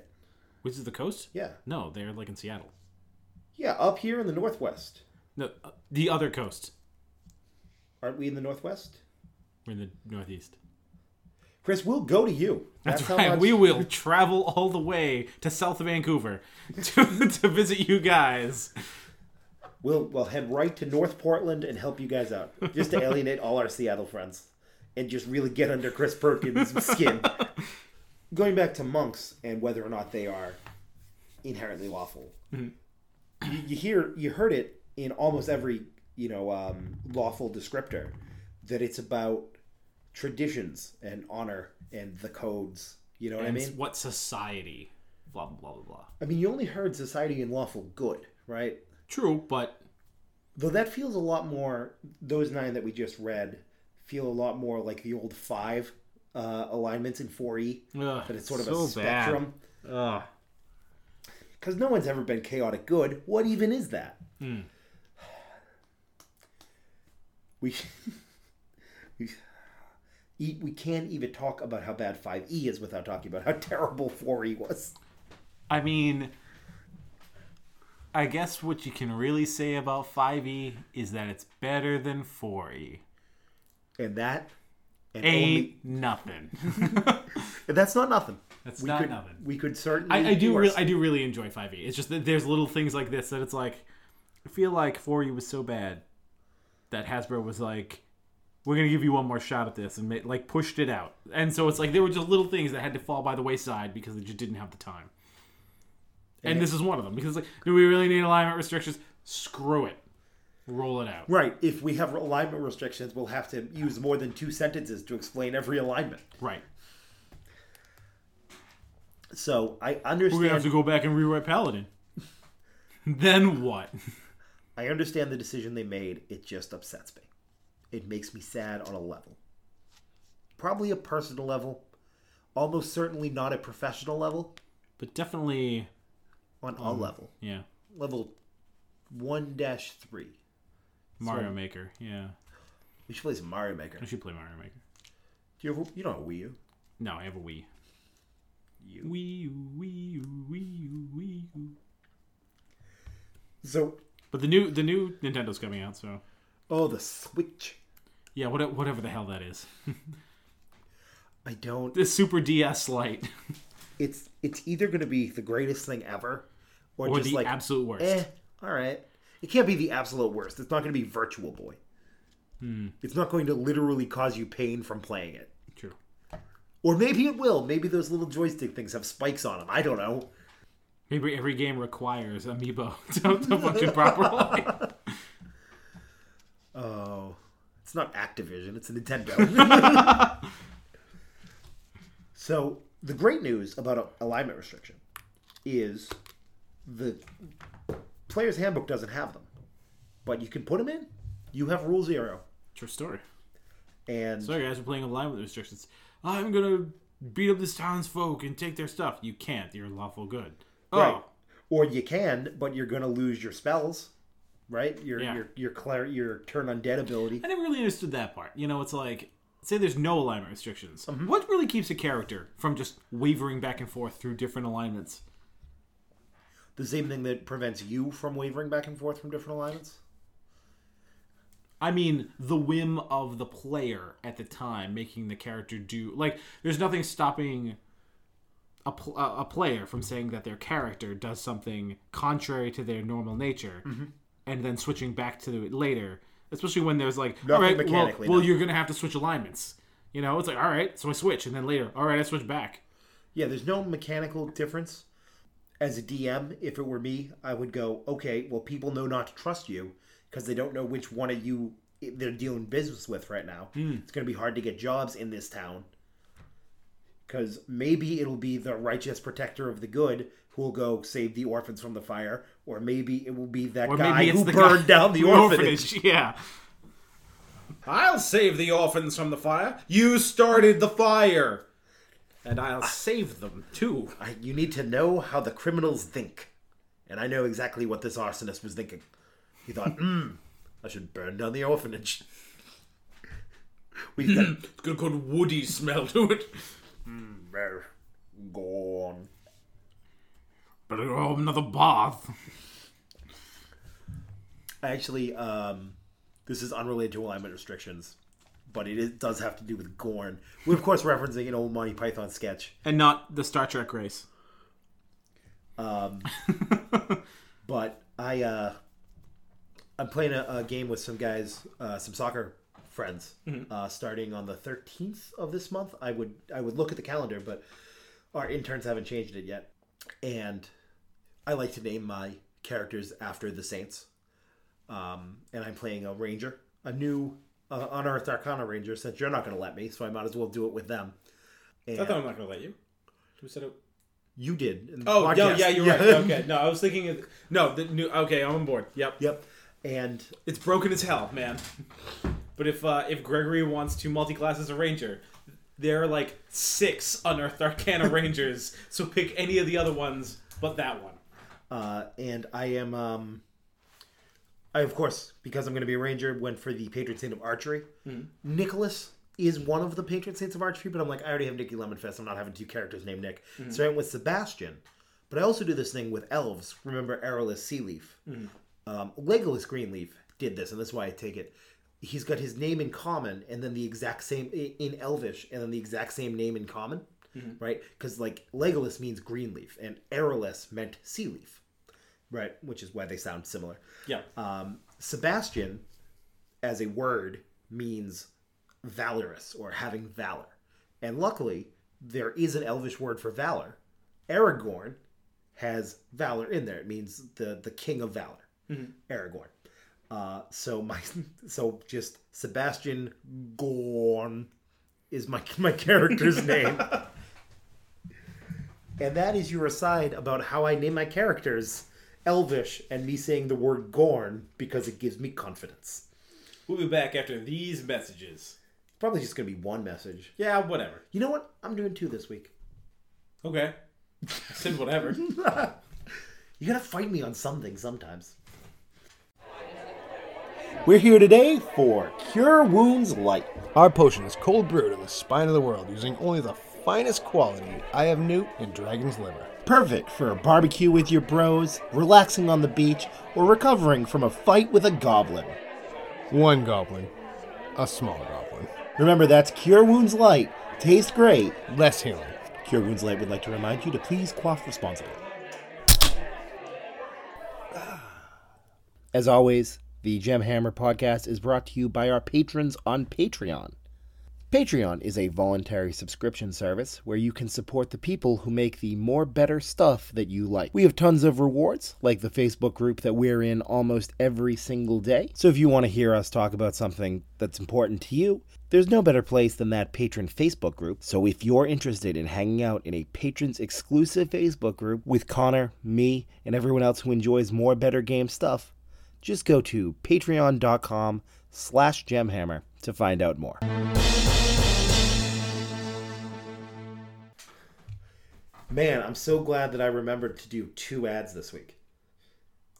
Which is the coast? Yeah, No, they're like in Seattle. yeah, up here in the northwest. No, uh, the other coast. Aren't we in the northwest? We're in the northeast. Chris, we'll go to you. That's, how right. much- We will travel all the way to South Vancouver to, to visit you guys. We'll we'll head right to North Portland and help you guys out, just to alienate all our Seattle friends, and just really get under Chris Perkins' skin. Going back to monks and whether or not they are inherently lawful, you, you hear you heard it in almost every you know um, lawful descriptor that it's about traditions and honor and the codes. You know what I mean? what society? Blah blah blah blah blah. I mean, you only heard society and lawful good, right? True, but Though that feels a lot more. Those nine that we just read feel a lot more like the old five uh, alignments in 4E. ugh, But it's sort of so a spectrum. Because no one's ever been chaotic good. What even is that? We, we we can't even talk about how bad 5E is without talking about how terrible 4E was. I mean, I guess what you can really say about 5e is that it's better than 4e. And that and Ain't nothing. only, and that's not nothing. That's we not could, nothing. We could certainly. I, I do really, I do really enjoy 5e. It's just that there's little things like this that it's like, I feel like 4e was so bad that Hasbro was like, we're gonna give you one more shot at this and ma- like pushed it out. And so it's like there were just little things that had to fall by the wayside because they just didn't have the time. And this is one of them because like, do we really need alignment restrictions? screw it, roll it out. Right. If we have alignment restrictions, we'll have to use more than two sentences to explain every alignment. Right. So I understand. We're gonna have to go back and rewrite Paladin. then what? I understand the decision they made. It just upsets me. It makes me sad on a level. Probably a personal level. Almost certainly not a professional level. But definitely, On a mm-hmm. level. yeah. Level one dash three. Mario Maker. Yeah. We should play some Mario Maker. I should play Mario Maker. Do you have you don't have a Wii U? No, I have a Wii. You. Wii U, Wii U, Wii U, Wii U. So But the new the new Nintendo's coming out, so oh the Switch. Yeah, what, whatever the hell that is. I don't The Super DS Lite, it's it's either gonna be the greatest thing ever or, or just the like absolute worst. eh, all right. It can't be the absolute worst. It's not going to be Virtual Boy. It's not going to literally cause you pain from playing it. True. Or maybe it will. Maybe those little joystick things have spikes on them. I don't know. Maybe every game requires amiibo to, to function properly. It's not Activision. It's Nintendo. so the great news about alignment restriction is the player's handbook doesn't have them, but you can put them in. You have rule zero, True story. and Sorry guys, we're playing alignment restrictions. I'm gonna beat up this townsfolk and take their stuff. You can't. You're lawful good. Oh, Right. Or you can, but you're going to lose your spells, right? Your Yeah. your your clar- your turn undead ability. I never really understood that part. You know, it's like say there's no alignment restrictions. Mm-hmm. What really keeps a character from just wavering back and forth through different alignments? The same thing that prevents you from wavering back and forth from different alignments. I mean, the whim of the player at the time making the character do like. There's nothing stopping a, pl- a a player from saying that their character does something contrary to their normal nature, Mm-hmm. And then switching back to it later. Especially when there's like, Nothing all right, well, well, no. you're gonna have to switch alignments. You know, it's like, all right, so I switch, and then later, all right, I switch back. Yeah, there's no mechanical difference. As a DM, if it were me, I would go, okay, well, people know not to trust you because they don't know which one of you they're dealing business with right now. Hmm. It's going to be hard to get jobs in this town. Because maybe it'll be the righteous protector of the good who will go save the orphans from the fire, or maybe it will be that Or guy maybe it's who the burned guy- down the orphanage. Yeah. I'll save the orphans from the fire. You started the fire. And I'll save them too. I, you need to know how the criminals think. And I know exactly what this arsonist was thinking. He thought, hmm, I should burn down the orphanage. We've got It's got a good woody smell to it. Brr, gone. Better go have another bath. Actually, um, this is unrelated to alignment restrictions, but it is, does have to do with Gorn. We're of course referencing an old Monty Python sketch. And not the Star Trek race. Um, But I, uh, I'm playing a, a game with some guys, uh, some soccer friends, uh, starting on the 13th of this month. I would I would look at the calendar, but our interns haven't changed it yet. And I like to name my characters after the saints. Um, and I'm playing a ranger, a new uh, unearthed arcana ranger. Since you're not going to let me, so I might as well do it with them. And I thought I'm not going to let you. Who said it? you did. Oh, yeah, podcast. yeah, you're right. Okay, no, I was thinking of no. The new. Okay, I'm on board. Yep, Yep. And it's broken as hell, man. But if uh, if Gregory wants to multi-class as a ranger, there are like six unearthed Arcana rangers. So pick any of the other ones, but that one. Uh, and I am um, I of course because I'm going to be a ranger went for the patron saint of archery. Nicholas is one of the patron saints of archery, but I'm like I already have Nicky Lemonfest. I'm not having two characters named Nick, so I went with Sebastian. But I also do this thing with elves. Remember Arillus Sealeaf, um, Legolas Greenleaf did this, and that's why I take it. He's got his name in common, and then the exact same in Elvish, and then the exact same name in common, right? Because like Legolas means Greenleaf, and Arillus meant Sea Leaf, right? Which is why they sound similar. Yeah. Um, Sebastian, as a word, means valorous or having valor, and luckily there is an Elvish word for valor. Aragorn has valor in there. It means the the king of valor. Aragorn. Uh, so my so just Sebastian Gorn is my my character's name. And that is your aside about how I name my characters Elvish and me saying the word Gorn because it gives me confidence. We'll be back after these messages. Probably just gonna be one message. Yeah, whatever. You know what? I'm doing two this week. Okay. I said whatever. You gotta fight me on something sometimes. We're here today for Cure Wounds Light. Our potion is cold brewed on the spine of the world using only the finest quality I have Newt and Dragon's Liver. Perfect for a barbecue with your bros, relaxing on the beach, or recovering from a fight with a goblin. One goblin. A small goblin. Remember, that's Cure Wounds Light. Tastes great. Less healing. Cure Wounds Light would like to remind you to please quaff responsibly. As always, the Gem Hammer podcast is brought to you by our patrons on Patreon. Patreon is a voluntary subscription service where you can support the people who make the more better stuff that you like. We have tons of rewards, like the Facebook group that we're in almost every single day. So if you want to hear us talk about something that's important to you, there's no better place than that patron Facebook group. So if you're interested in hanging out in a patrons exclusive Facebook group with Connor, me, and everyone else who enjoys more better game stuff, just go to patreon.com slash gemhammer to find out more. Man, I'm so glad that I remembered to do two ads this week.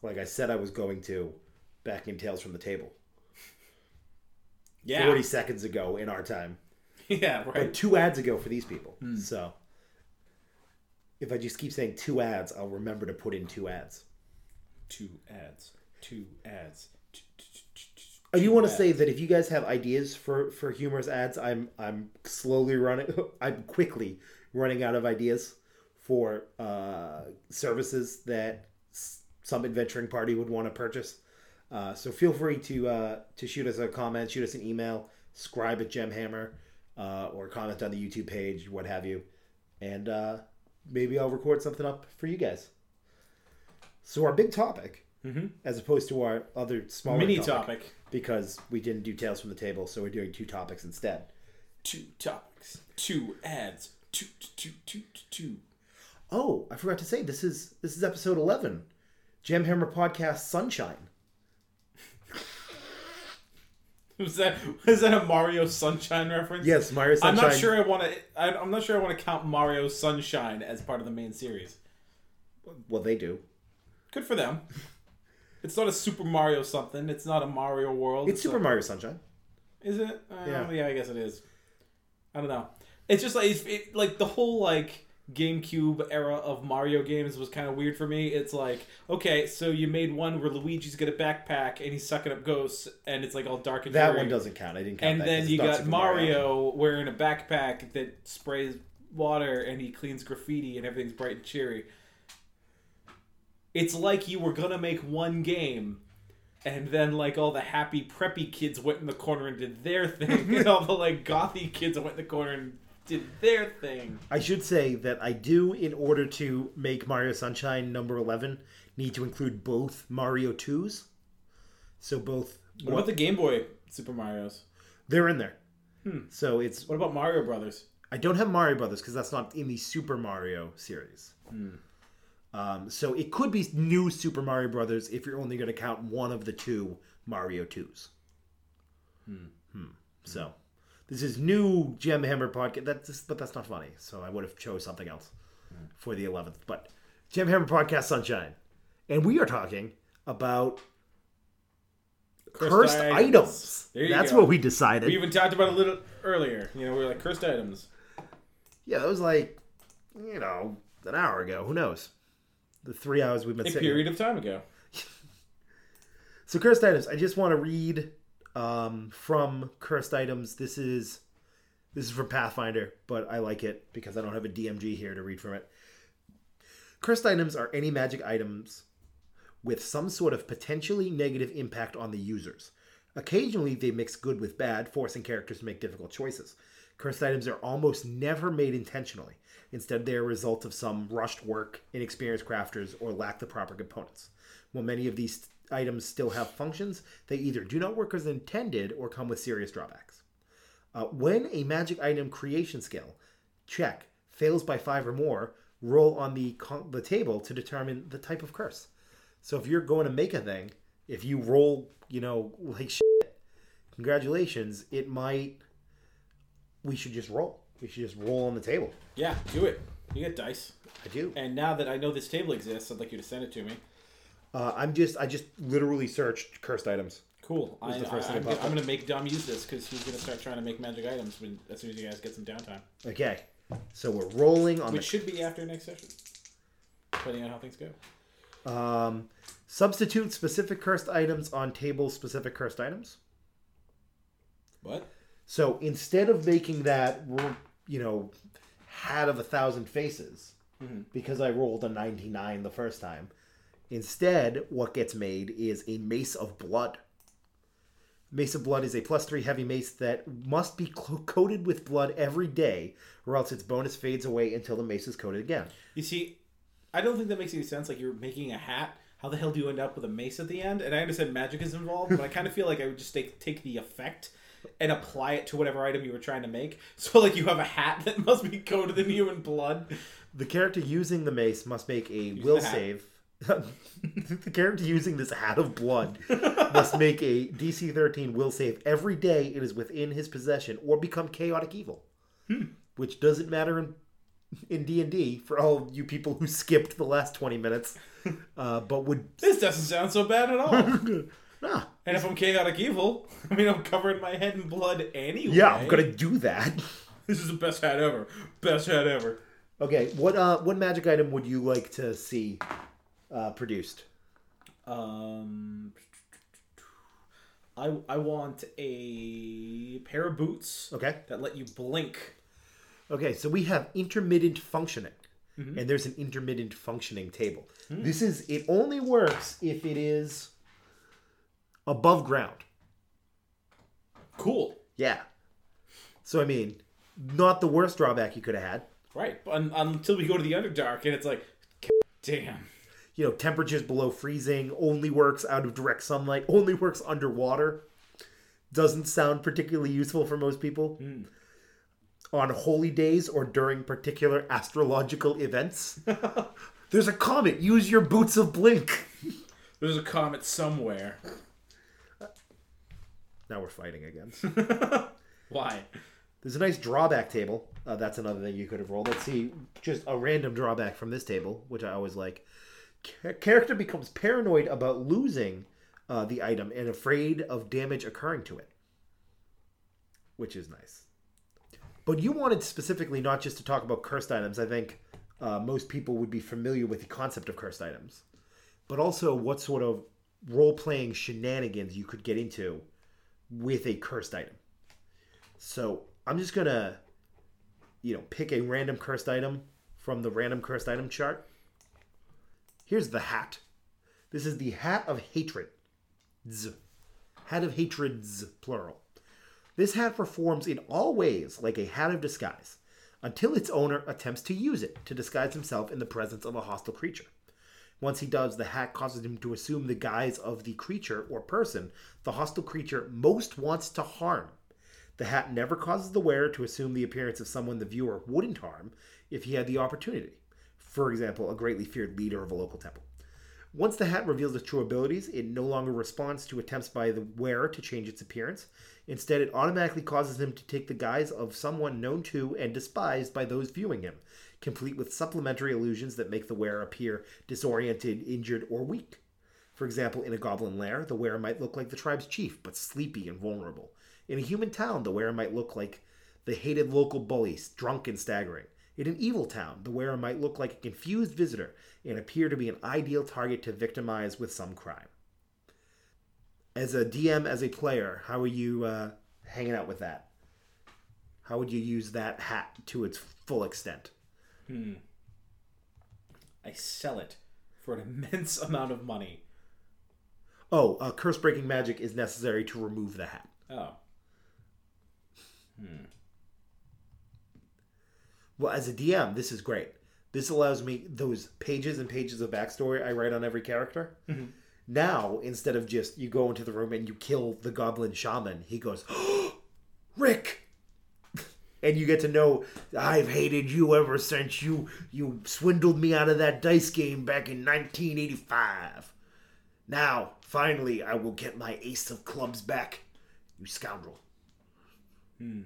Like I said I was going to back in Tales from the Table. Yeah. 40 seconds ago in our time. Yeah, But right. two ads ago for these people. Hmm. So if I just keep saying two ads, I'll remember to put in two ads. Two ads. Two ads. Two- two- two- two- two- I do want to ads. say that if you guys have ideas for for humorous ads, I'm I'm slowly running. I'm quickly running out of ideas for uh, services that s- some adventuring party would want to purchase. Uh, so feel free to uh, to shoot us a comment, shoot us an email, scribe at Gemhammer, uh, or comment on the YouTube page, what have you, and uh, maybe I'll record something up for you guys. So our big topic, as opposed to our other smaller Mini topic, topic. because we didn't do Tales from the Table, so we're doing two topics instead. Two topics. Two ads. Two, two, two, two, two. Oh, I forgot to say this is this is episode eleven, Gem Hammer Podcast Sunshine. Was that was that a Mario Sunshine reference? Yes, Mario I'm not sure I want to. I'm not sure I want to count Mario Sunshine as part of the main series. Well, they do. Good for them. It's not a Super Mario something. It's not a Mario World. It's Super a- Mario Sunshine. Is it? Uh, Yeah. yeah. I guess it is. I don't know. It's just like it's, it, like the whole like GameCube era of Mario games was kind of weird for me. It's like okay, so you made one where Luigi's got a backpack and he's sucking up ghosts, and it's like all dark and That dreary. one doesn't count. I didn't count And that then you got Super Mario wearing a backpack that sprays water and he cleans graffiti and everything's bright and cheery. It's like you were gonna make one game, and then like all the happy preppy kids went in the corner and did their thing, and all the like gothy kids went in the corner and did their thing. I should say that I do, in order to make Mario Sunshine number eleven, need to include both Mario twos. So both What about the Game Boy Super Mario's? they're in there. Hmm. So it's What about Mario Brothers? I don't have Mario Brothers because that's not in the Super Mario series. Hmm. Um, so it could be new Super Mario Brothers if you're only going to count one of the two Mario twos. Hmm. So this is new Gem Hammer podcast. That's but that's not funny. So I would have chose something else for the eleventh. But Gem Hammer podcast Sunshine, and we are talking about cursed, items. There you That's go. what we decided. We even talked about a little earlier. You know, we were like cursed items. Yeah, that was like, you know, an hour ago. Who knows? The three hours we've been A sitting. period of time ago. So cursed items. I just want to read um, from cursed items. This is this is from Pathfinder, but I like it because I don't have a DMG here to read from it. Cursed items are any magic items with some sort of potentially negative impact on the users. Occasionally, they mix good with bad, forcing characters to make difficult choices. Cursed items are almost never made intentionally. Instead, they are a result of some rushed work, inexperienced crafters, or lack the proper components. While many of these items still have functions, they either do not work as intended or come with serious drawbacks. Uh, when a magic item creation skill check fails by five or more, roll on the co- the table to determine the type of curse. So if you're going to make a thing, if you roll, you know, like shit, congratulations, it might. We should just roll. We should just roll on the table. Yeah, do it. You get dice. I do. And now that I know this table exists, I'd like you to send it to me. Uh, I'm just. I just literally searched cursed items. Cool. I, the first I, thing am I'm gonna make Dom use this because he's gonna start trying to make magic items when as soon as you guys get some downtime, Okay. So we're rolling on which should be after next session, depending on how things go. um, substitute specific cursed items on table specific cursed items. What? So instead of making that, you know, hat of a thousand faces, because I rolled a 99 the first time, instead, what gets made is a mace of blood. Mace of Blood is a plus three heavy mace that must be coated with blood every day, or else its bonus fades away until the mace is coated again. You see, I don't think that makes any sense. Like you're making a hat. How the hell do you end up with a mace at the end? And I understand magic is involved, but I kind of feel like I would just take take the effect and apply it to whatever item you were trying to make. So like you have a hat that must be coated in human blood. The character using the mace must make a will save. The character using this hat of blood must make a DC 13 will save every day it is within his possession or become chaotic evil. Which doesn't matter in in D&D for all you people who skipped the last 20 minutes uh, but would This doesn't sound so bad at all. ah, and if I'm chaotic evil, I mean I'm covering my head in blood anyway. yeah, I'm going to do that. This is the best hat ever. Best hat ever. Okay, what uh what magic item would you like to see uh, produced? Um, I I want a pair of boots Okay. that let you blink. Okay, so we have intermittent functioning, and there's an intermittent functioning table. This is it only works if it is above ground. Cool. Yeah. So I mean, not the worst drawback you could have had. Right, but un- until we go to the Underdark, and it's like, damn. You know, temperatures below freezing, only works out of direct sunlight, only works underwater. Doesn't sound particularly useful for most people. On holy days or during particular astrological events. There's a comet. Use your boots of blink. There's a comet somewhere. Now we're fighting again. Why? There's a nice drawback table. Uh, that's another thing you could have rolled. Let's see, just a random drawback from this table, which I always like. Cha- character becomes paranoid about losing uh, the item and afraid of damage occurring to it, which is nice. But you wanted specifically not just to talk about cursed items. I think uh, most people would be familiar with the concept of cursed items, but also what sort of role playing shenanigans you could get into with a cursed item. So I'm just gonna, you know, pick a random cursed item from the random cursed item chart. Here's the hat. This is the hat of hatred. Z. Hat of hatreds, plural. This hat performs in all ways like a hat of disguise, until its owner attempts to use it to disguise himself in the presence of a hostile creature. Once he does, the hat causes him to assume the guise of the creature or person the hostile creature most wants to harm. The hat never causes the wearer to assume the appearance of someone the viewer wouldn't harm if he had the opportunity. For example, a greatly feared leader of a local temple. Once the hat reveals its true abilities, it no longer responds to attempts by the wearer to change its appearance. Instead, it automatically causes him to take the guise of someone known to and despised by those viewing him, complete with supplementary illusions that make the wearer appear disoriented, injured, or weak. For example, in a goblin lair, the wearer might look like the tribe's chief, but sleepy and vulnerable. In a human town, the wearer might look like the hated local bully, drunk and staggering. In an evil town, the wearer might look like a confused visitor and appear to be an ideal target to victimize with some crime. As a DM, as a player, how are you uh, hanging out with that? How would you use that hat to its full extent? I sell it for an immense amount of money. Oh, uh, curse breaking magic is necessary to remove the hat. Oh. Well, as a DM, this is great. This allows me those pages and pages of backstory I write on every character. Now, instead of just you go into the room and you kill the goblin shaman, he goes, Rick! And you get to know I've hated you ever since you you swindled me out of that dice game back in 1985. Now, finally, I will get my ace of clubs back, you scoundrel. Hmm.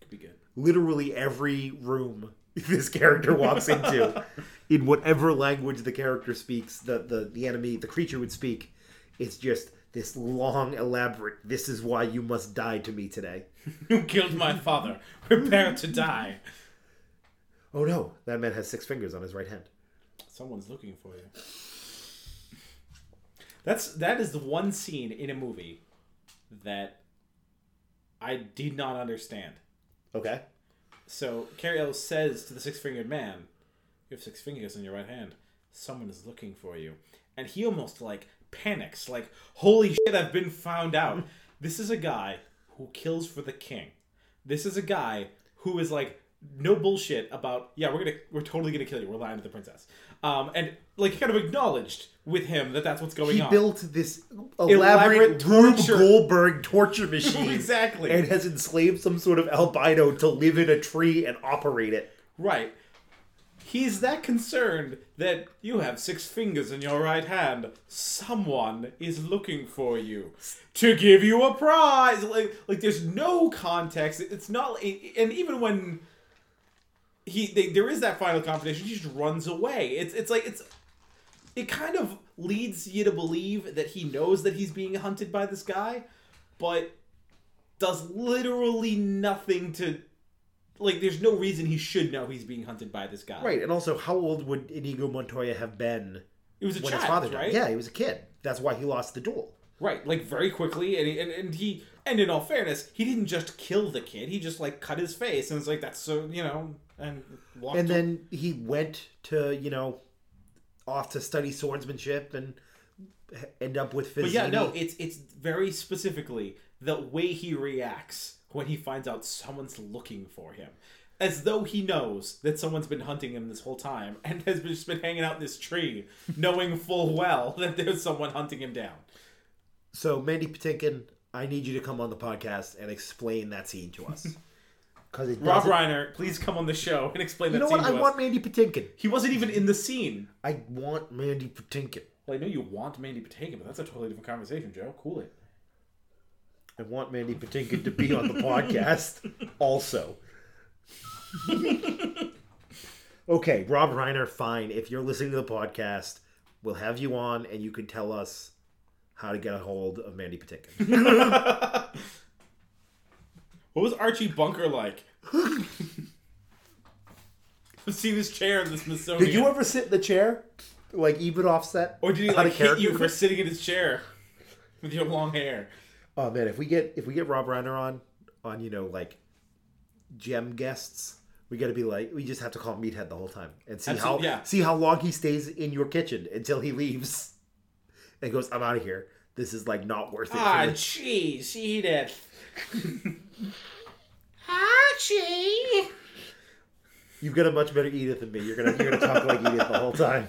Could be good. Literally every room this character walks into in whatever language the character speaks the, the the enemy the creature would speak it's just this long elaborate this is why you must die to me today You killed my father. Prepare to die. oh no that man has six fingers on his right hand Someone's looking for you. That's that is the one scene in a movie that I did not understand. Okay So Cary Elwes says to the six-fingered man, "You have six fingers in your right hand. Someone is looking for you." And he almost like panics, like, "Holy shit! I've been found out." this is a guy who kills for the king. This is a guy who is like no bullshit about yeah we're gonna we're totally gonna kill you we're lying to the princess um and like kind of acknowledged with him that that's what's going he on He built this elaborate, Elaborate Rube torture. Goldberg torture machine Exactly. and has enslaved some sort of albino to live in a tree and operate it Right. He's that concerned that you have six fingers in your right hand. Someone is looking for you to give you a prize. Like, like there's no context. It's not, and even when he, they, there is that final confrontation, he just runs away. It's, it's like it's, it kind of leads you to believe that he knows that he's being hunted by this guy, but does literally nothing to like there's no reason he should know he's being hunted by this guy. right and also how old would inigo montoya have been It was a when child, his father died right? yeah he was a kid that's why he lost the duel Right, like very quickly and, he, and and he and in all fairness, he didn't just kill the kid. He just like cut his face and it's like that's so, you know, and walked and then he went to you know off to study swordsmanship and end up with Vizzini. But yeah, no, it's it's very specifically the way he reacts when he finds out someone's looking for him. As though he knows that someone's been hunting him this whole time and has just been hanging out in this tree, knowing full well that there's someone hunting him down. so Mandy Patinkin, I need you to come on the podcast and explain that scene to us. Because it Rob doesn't. Reiner, please come on the show and explain that. You that know scene what? to I us. want Mandy Patinkin. He wasn't even in the scene. I want Mandy Patinkin. Well, I know you want Mandy Patinkin, but that's a totally different conversation, Joe. Cool it. I want Mandy Patinkin to be on the podcast also. okay, Rob Reiner, fine. If you're listening to the podcast, we'll have you on and you can tell us how to get a hold of Mandy Patinkin. What was Archie Bunker like? I've seen his chair in the Smithsonian. Did you ever sit in the chair? Like even offset? Or did he like hit you for sitting in his chair with your long hair? Oh man, if we get if we get Rob Reiner on on, you know, like gem guests, we gotta be like we just have to call him Meathead the whole time and see Absolute- how yeah. see how long he stays in your kitchen until he leaves and goes, I'm out of here. This is like not worth it. Ah, jeez, eat it. Archie. You've got a much better Edith than me. You're gonna you're gonna talk like Edith the whole time.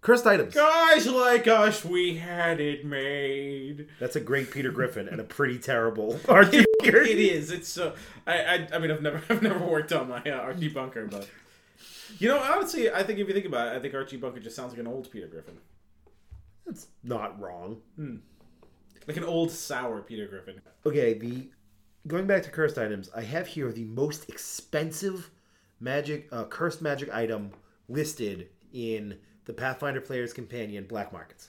Cursed items. Guys like us, we had it made. That's a great Peter Griffin and a pretty terrible Archie Bunker. It is. It's so. I, I. I mean, I've never. I've never worked on my uh, Archie Bunker, but you know, honestly, I think if you think about it, I think Archie Bunker just sounds like an old Peter Griffin, That's not wrong. like an old sour Peter Griffin. Okay, the going back to cursed items, I have here the most expensive magic uh, cursed magic item listed in the Pathfinder Player's Companion Black Markets.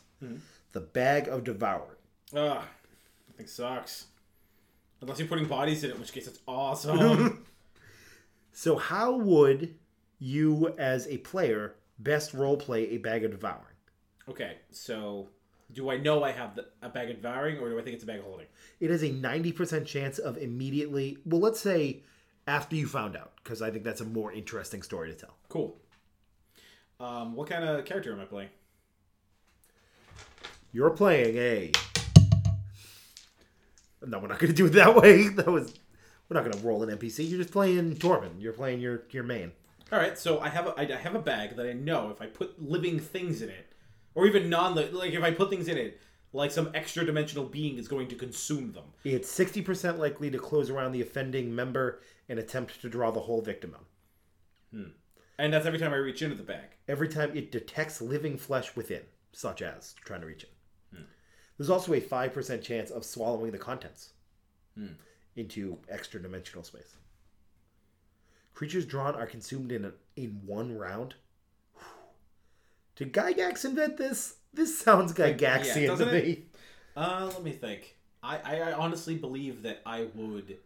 The Bag of Devoured. Ah, that thing sucks. Unless you're putting bodies in it, in which case it's awesome. So how would you as a player best role play a Bag of Devouring? okay, so do I know I have the, a bag of devouring, or do I think it's a bag of holding? It has a 90% chance of immediately, well, let's say after you found out, because I think that's a more interesting story to tell. Cool. Um, what kind of character am I playing? You're playing a. No, we're not going to do it that way. That was. We're not going to roll an NPC. You're just playing Torben. You're playing your your main. All right, so I have a I have a bag that I know if I put living things in it, or even non like if I put things in it, like some extra dimensional being is going to consume them. It's 60% likely to close around the offending member and attempt to draw the whole victim out. Hmm. And that's every time I reach into the bag. Every time it detects living flesh within, such as trying to reach it. Hmm. There's also a 5% chance of swallowing the contents hmm. into extra dimensional space. Creatures drawn are consumed in, a, in one round. Did Gygax invent this? This sounds Gygaxian yeah, to me. it? Uh, let me think. I, I, I honestly believe that I would,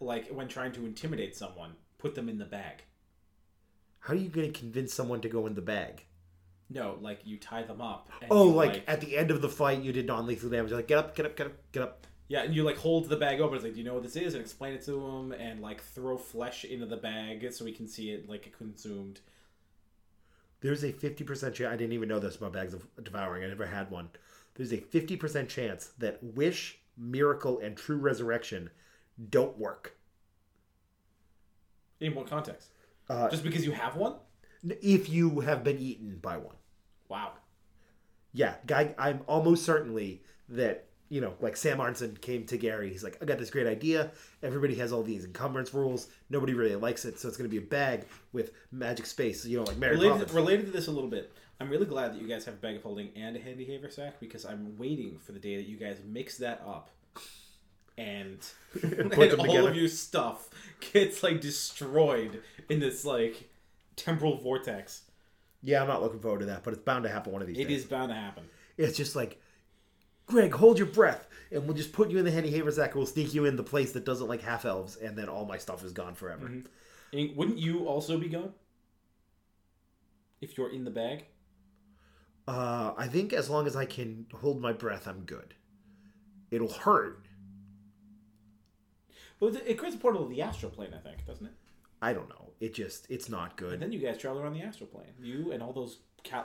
like, when trying to intimidate someone, put them in the bag. How are you going to convince someone to go in the bag? No, like you tie them up. And Oh, you, like, at the end of the fight, you did non-lethal damage. You're like, get up, get up, get up, get up. yeah, and you like hold the bag open. It's like, do you know what this is? And explain it to him, and like throw flesh into the bag so we can see it like consumed. There's a 50% chance. I didn't even know this about bags of devouring. I never had one. There's a 50% chance that wish, miracle, and true resurrection don't work. In what context? Uh, Just because you have one? If you have been eaten by one. Wow. Yeah, guy. I'm almost certainly that you know, like Sam Arneson came to Gary. He's like, I got this great idea. Everybody has all these encumbrance rules. Nobody really likes it, so it's going to be a bag with magic space. You know, like Mary Related, Poppins. related to this a little bit, I'm really glad that you guys have a bag of holding and a handy haversack because I'm waiting for the day that you guys mix that up and, and Put them all together. of your stuff gets like destroyed in this like temporal vortex. Yeah, I'm not looking forward to that, but it's bound to happen one of these It days. is bound to happen. It's just like, Greg, hold your breath, and we'll just put you in the handy haversack. and We'll sneak you in the place that doesn't like half elves, and then all my stuff is gone forever. And wouldn't you also be gone if you're in the bag? Uh, I think as long as I can hold my breath, I'm good. It'll hurt. Well, it creates a portal to the astral plane, I think, doesn't it? I don't know. It just, it's not good. And then you guys travel around the astral plane. You and all those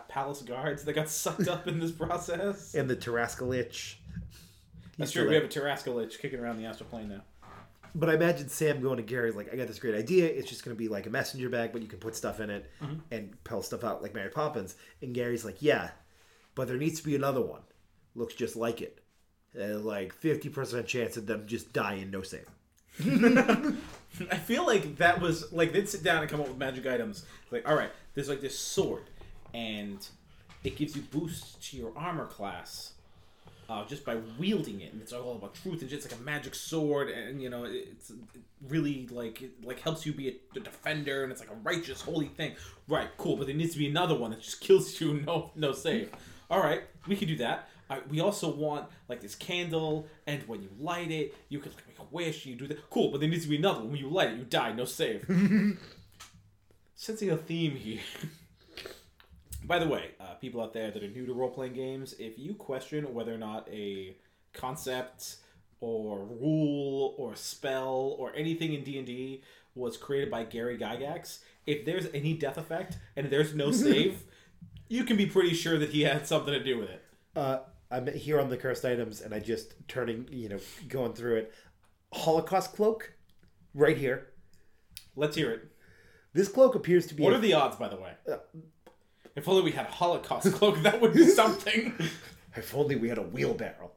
palace guards that got sucked up in this process. And the Tarascalich. That's true. We have a Tarascalich kicking around the astral plane now. But I imagine Sam going to Gary's like, I got this great idea. It's just going to be like a messenger bag, but you can put stuff in it mm-hmm. and pell stuff out like Mary Poppins. And Gary's like, yeah, but there needs to be another one. Looks just like it. And like 50% chance of them just dying, no save. I feel like that was like they'd sit down and come up with magic items. Like, all right, there's like this sword, and it gives you boosts to your armor class uh, just by wielding it. And it's all about truth and just like a magic sword, and you know, it's it really like it, like helps you be a, a defender, and it's like a righteous, holy thing. Right, cool. But there needs to be another one that just kills you, no no save. All right, we can do that. Uh, we also want like this candle, and when you light it, you can like make a wish. You do that. Cool, but there needs to be another one. When you light it, you die. No save. Sensing a theme here. By the way, uh, people out there that are new to role playing games, if you question whether or not a concept or rule or spell or anything in D and D was created by Gary Gygax, if there's any death effect and there's no save, you can be pretty sure that he had something to do with it. Uh, I'm here on the cursed items, and I just turning, you know, going through it. Holocaust cloak, right here. Let's hear it. This cloak appears to be. What a- are the odds, by the way? If only we had a Holocaust cloak, that would be something. If only we had a wheelbarrow.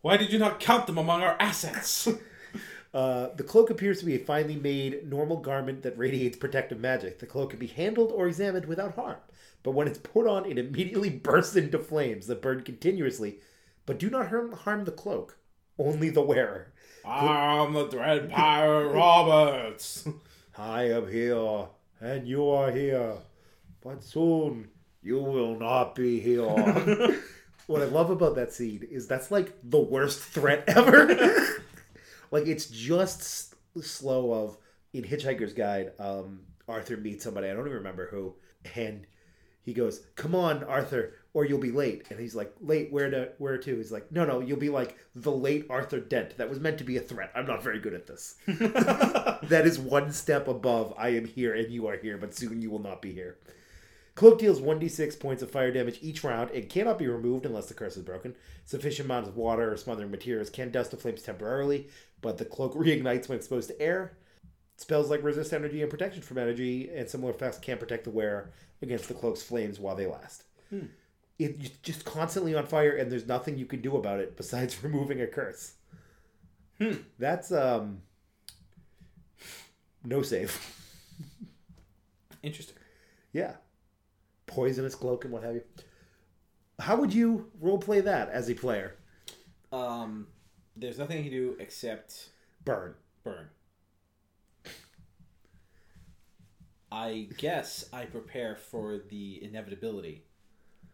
Why did you not count them among our assets? Uh, the cloak appears to be a finely made, normal garment that radiates protective magic. The cloak can be handled or examined without harm, but when it's put on, it immediately bursts into flames that burn continuously, but do not harm, harm the cloak, only the wearer. I'm the Dread Pirate Roberts. I am here, and you are here, but soon you will not be here. what I love about that scene is that's like the worst threat ever. like it's just s- slow of in Hitchhiker's Guide. Um, Arthur meets somebody I don't even remember who, and he goes, "Come on, Arthur, or you'll be late." And he's like, "Late? Where to? Where to?" He's like, "No, no, you'll be like the late Arthur Dent. That was meant to be a threat. I'm not very good at this." that is one step above. I am here and you are here, but soon you will not be here. Cloak deals 1d6 points of fire damage each round and cannot be removed unless the curse is broken. Sufficient amounts of water or smothering materials can dust the flames temporarily, but the cloak reignites when exposed to air. Spells like resist energy and protection from energy and similar effects can protect the wearer against the cloak's flames while they last. It, you're just constantly on fire, and there's nothing you can do about it besides removing a curse. That's um no save. Interesting. Yeah. Poisonous cloak and what have you. How would you roleplay that as a player? Um, there's nothing I can do except Burn. burn. I guess I prepare for the inevitability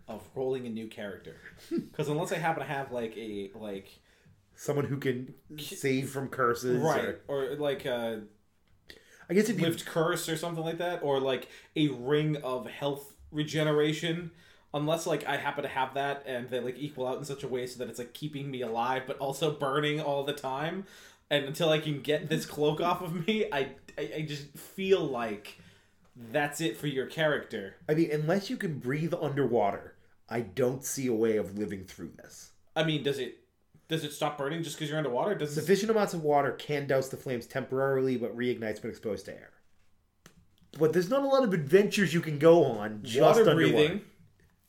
of rolling a new character, because unless I happen to have like a like Someone who can save from curses. right Or, or like a I guess if you lift curse or something like that, or like a ring of health regeneration. Unless like I happen to have that and they like equal out in such a way so that it's like keeping me alive but also burning all the time. And until I can get this cloak off of me, I I, I just feel like that's it for your character. I mean, unless you can breathe underwater, I don't see a way of living through this. I mean, does it does it stop burning just because you're underwater? Does it Sufficient amounts of water can douse the flames temporarily, but reignites when exposed to air. But there's not a lot of adventures you can go on just water underwater. breathing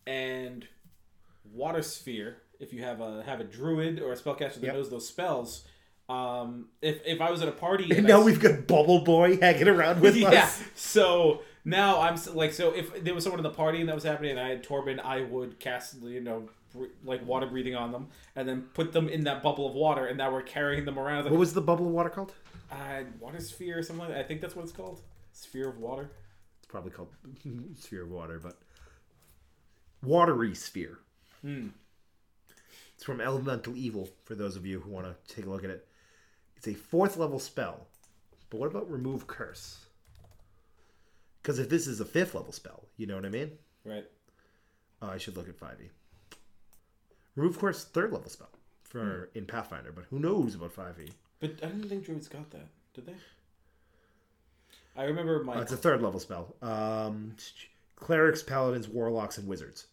and water sphere if you have a have a druid or a spellcaster that Yep. knows those spells um if if i was at a party And and now I- we've got Bubble Boy hanging around with yeah us. so now i'm like so if there was someone in the party and that was happening and i had torben i would cast you know like water breathing on them and then put them in that bubble of water and now we're carrying them around What was the bubble of water called? uh, water sphere or something like that. i think that's what it's called sphere of water It's probably called Sphere of Water, but Watery Sphere. Hmm. It's from Elemental Evil, for those of you who want to take a look at it. It's a fourth level spell. But what about Remove Curse? Because if this is a fifth level spell, you know what I mean? right Oh, I should look at 5e. Remove Curse, third level spell for in Pathfinder, but who knows about E? 5e? but i didn't think druids got that did they i remember my Uh, it's a third level spell. Um, clerics, paladins, warlocks, and wizards.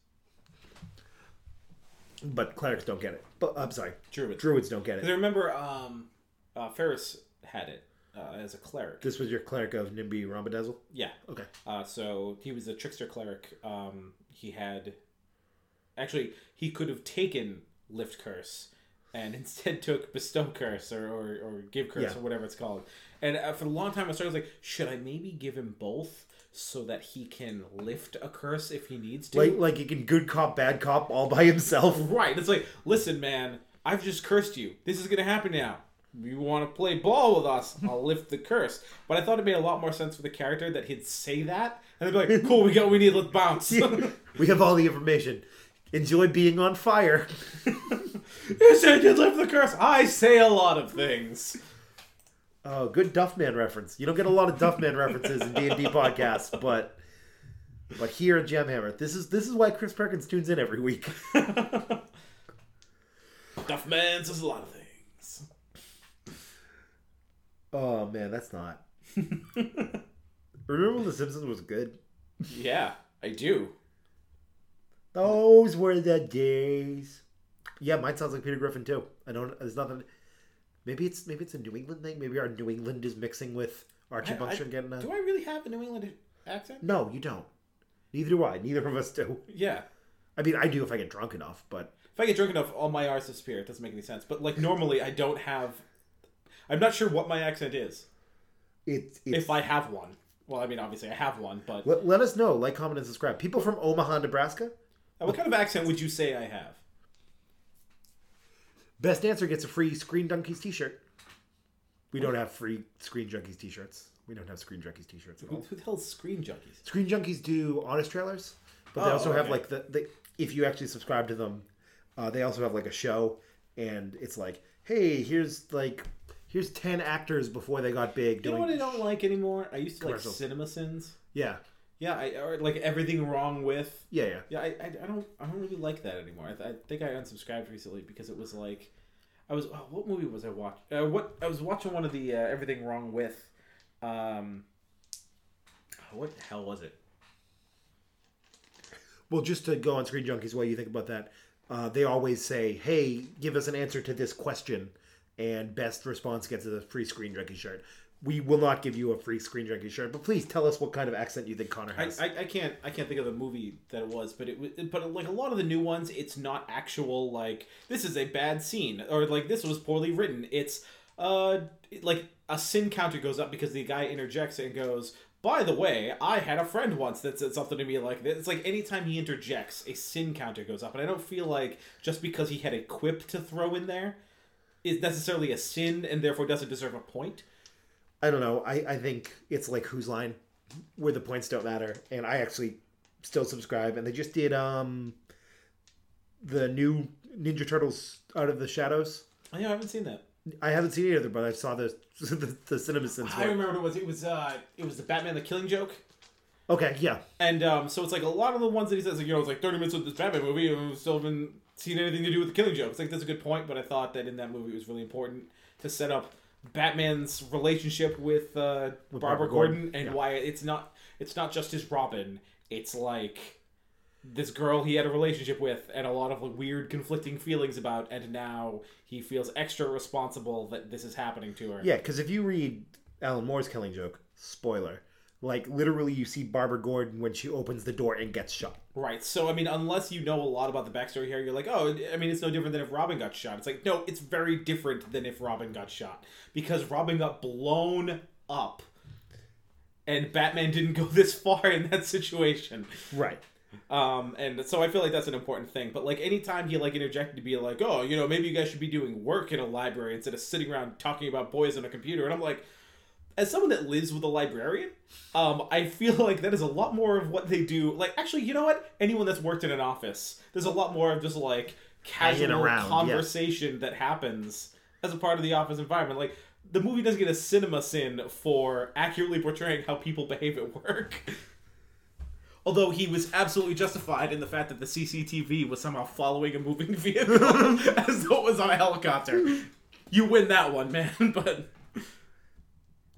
But clerics don't get it. But I'm sorry, druid druids don't get Because I it. remember um, uh, Ferris had it uh, as a cleric. This was your cleric of Nimby Rhombodazzle. Yeah. Okay. Uh, so he was a trickster cleric. Um, he had actually he could have taken lift curse and instead took bestow curse or, or, or give curse Yeah. or whatever it's called. And uh, for a long time I started like, should I maybe give him both so that he can lift a curse if he needs to? Like like he can good cop, bad cop all by himself. Right. It's like, listen, man, I've just cursed you. This is gonna happen now. You want to play ball with us? I'll lift the curse. But I thought it made a lot more sense for the character that he'd say that, and they'd be like, "Cool, we got what we need. Let's bounce." we have all the information. Enjoy being on fire. you said you'd lift the curse. I say a lot of things. Oh, good Duffman reference. You don't get a lot of Duffman references in D and D podcasts, but but here at Gem Hammer, this is this is why Chris Perkins tunes in every week. Duffman says a lot of things. Oh man, that's not. Remember when The Simpsons was good? Yeah, I do. Those were the days. Yeah, mine sounds like Peter Griffin too. I don't. There's nothing. Maybe it's maybe it's a New England thing. Maybe our New England is mixing with Archie Bunker and getting a. Do I really have a New England accent? No, you don't. Neither do I. Neither of us do. Yeah. I mean, I do if I get drunk enough, but If I get drunk enough, all my R's disappear. It doesn't make any sense. But like normally, I don't have. I'm not sure what my accent is. it's. it's if I have one. Well, I mean, obviously I have one, but let, let us know. Like, comment, and subscribe. People from Omaha, Nebraska. What kind of accent would you say I have? Best answer gets a free Screen Junkies T-shirt. We don't have free Screen Junkies T-shirts. We don't have Screen Junkies T-shirts at Who, all. who the hell's Screen Junkies? Screen Junkies do honest trailers, but they Oh, also have okay. like the, the if you actually subscribe to them, uh, they also have like a show, and it's like, hey, here's like here's ten actors before they got big You doing know what I don't like anymore? I used to like Commercials. Cinema Sins. yeah Yeah, I, or like everything wrong with. yeah yeah. Yeah, I, I, I don't I don't really like that anymore. I, th- I think I unsubscribed recently because it was like, I was oh, what movie was I watching? Uh, what I was watching one of the uh, everything wrong with, um, what the hell was it? Well, just to go on Screen Junkies while you think about that, uh, they always say, hey, give us an answer to this question, and best response gets a free Screen Junkie shirt. We will not give you a free Screen Junkie shirt. But please tell us what kind of accent you think Connor has. I, I can't I can't think of the movie that it was, but it was but like a lot of the new ones, it's not actual like this is a bad scene or like this was poorly written. It's uh like a sin counter goes up because the guy interjects and goes, "By the way, I had a friend once that said something to me like this." It's like anytime he interjects, a sin counter goes up, and I don't feel like just because he had a quip to throw in there is necessarily a sin and therefore doesn't deserve a point. I don't know. I, I think it's like Whose Line, where the points don't matter. And I actually still subscribe. And they just did um the new Ninja Turtles Out of the Shadows. Oh, yeah, I haven't seen that. I haven't seen it either, but I saw the the, the Cinema Sins. I remember what it was. It was uh, it was the Batman the Killing Joke. Okay, yeah. And um, so it's like a lot of the ones that he says, like, you know, it's like 30 minutes of this Batman movie and we still haven't seen anything to do with the killing joke. It's like, that's a good point, but I thought that in that movie it was really important to set up Batman's relationship with, uh, Barbara, Barbara Gordon, Gordon, and yeah. why it's not it's not just his Robin. It's like this girl he had a relationship with and a lot of like, weird conflicting feelings about and now he feels extra responsible that this is happening to her. Yeah, because if you read Alan Moore's Killing Joke, spoiler, like literally you see Barbara Gordon when she opens the door and gets shot. Right. So I mean, unless you know a lot about the backstory here, you're like, oh, I mean, it's no different than if Robin got shot. It's like, no, it's very different than if Robin got shot because Robin got blown up, and Batman didn't go this far in that situation. Right. Um, and so I feel like that's an important thing. But like anytime he like interjected to be like, oh, you know, maybe you guys should be doing work in a library instead of sitting around talking about boys on a computer, and I'm like. As someone that lives with a librarian, um, I feel like that is a lot more of what they do. Like, actually, you know what? Anyone that's worked in an office, there's a lot more of just like casual around, yeah. conversation that happens as a part of the office environment. Like, the movie doesn't get a cinema sin for accurately portraying how people behave at work. Although he was absolutely justified in the fact that the CCTV was somehow following a moving vehicle as though it was on a helicopter. You win that one, man, but.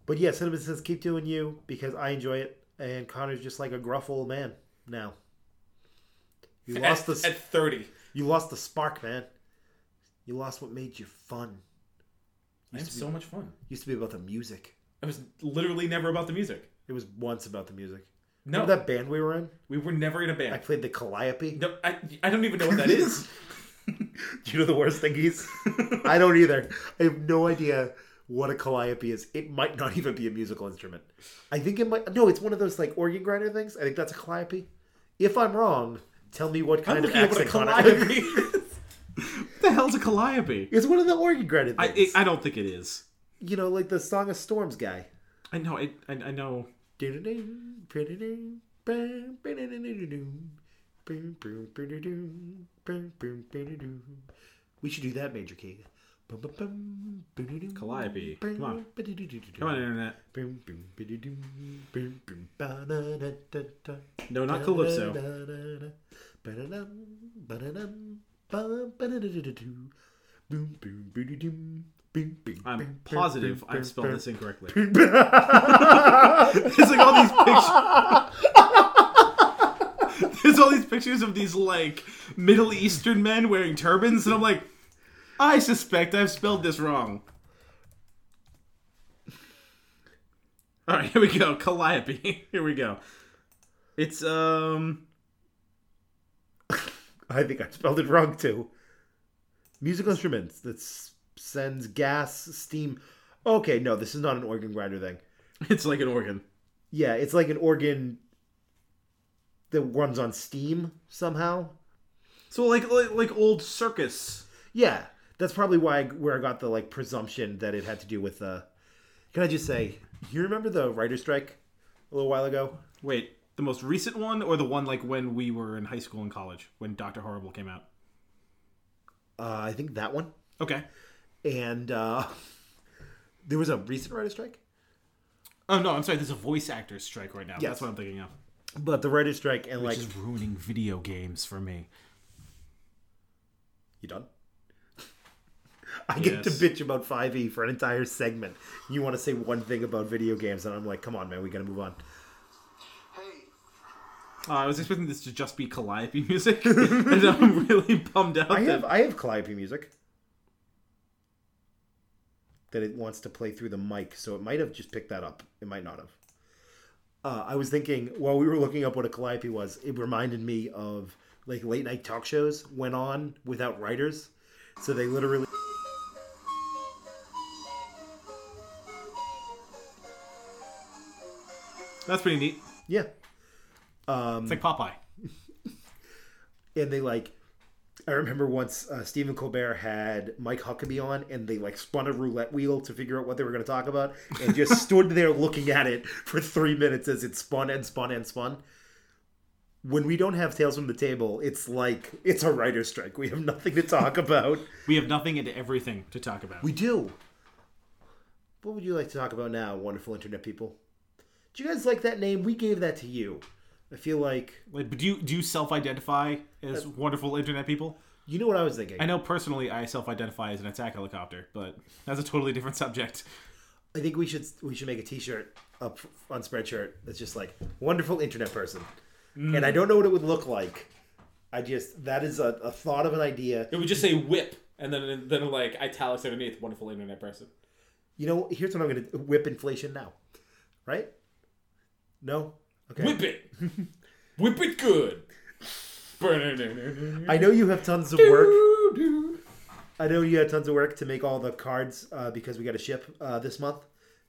But yeah, Cinema Sins keep doing you because I enjoy it, and Connor's just like a gruff old man now. You lost at, the at 30. you lost the spark, man. You lost what made you fun. I have so much fun. Used to be about the music. It was literally never about the music. It was once about the music. No, Remember that band we were in? we were never in a band. I played the Calliope. No, I, I don't even know what that is. Do you know the worst thing is? I don't either. I have no idea what a calliope is. It might not even be a musical instrument. I think it might. No, it's one of those like organ grinder things. I think that's a calliope. If I'm wrong, tell me what kind I'm of what a calliope is. what the hell's a calliope? it's one of the organ grinder things. I, I don't think it is. you know, like the Song of Storms guy. I know. I, I, I know. We should do that, Major Key. Calliope. Come on. Come on, internet. No, not Calypso. I'm positive I've spelled this incorrectly. it's like all these pictures. There's all these pictures of these like Middle Eastern men wearing turbans, and I'm like, I suspect I've spelled this wrong. All right, here we go. Calliope. Here we go. It's um. I think I spelled it wrong too. Musical instruments that sends gas, steam. Okay, no, this is not an organ grinder thing. It's like an organ. Yeah, it's like an organ that runs on steam somehow. So like like, like old circus. Yeah, that's probably why I, where I got the like presumption that it had to do with. Uh, can I just say, you remember the writer strike a little while ago? Wait, the most recent one or the one like when we were in high school and college when Doctor Horrible came out? Uh, I think that one. Okay. And uh, there was a recent writer strike, Oh no, I'm sorry. There's a voice actors strike right now. Yes. That's what I'm thinking of. but the writer strike and like Which is ruining video games for me. You done? I get to bitch about 5e for an entire segment. You want to say one thing about video games, and I'm like, come on, man, we gotta move on. Uh, I was expecting this to just be Calliope music, and I'm really bummed out. I that... have I have Calliope music. that it wants to play through the mic, so it might have just picked that up. It might not have. Uh, I was thinking while we were looking up what a calliope was, it reminded me of like late night talk shows went on without writers, so they literally. That's pretty neat. Yeah, It's like Popeye. and they like I remember once uh, Stephen Colbert had Mike Huckabee on, and they like spun a roulette wheel to figure out what they were going to talk about, and just stood there looking at it for three minutes as it spun and spun and spun. When we don't have Tales from the Table, it's like it's a writer's strike. We have nothing to talk about. We have nothing and everything to talk about. We do. What would you like to talk about now, wonderful internet people? Do you guys like that name? We gave that to you. I feel like Like, but do you do you self-identify as wonderful internet people? you know what I was thinking. I know personally I self-identify as an attack helicopter, but that's a totally different subject. I think we should we should make a T-shirt up on Spreadshirt that's just like wonderful internet person, and I mm. don't know what it would look like. I just that is a, a thought of an idea. It would just say whip, and then then like italics underneath, wonderful internet person. You know, here's what I'm going to whip inflation now, right? No, okay. Whip it, whip it good. I know you have tons of work. I know you had tons of work to make all the cards uh, because we got to ship uh, this month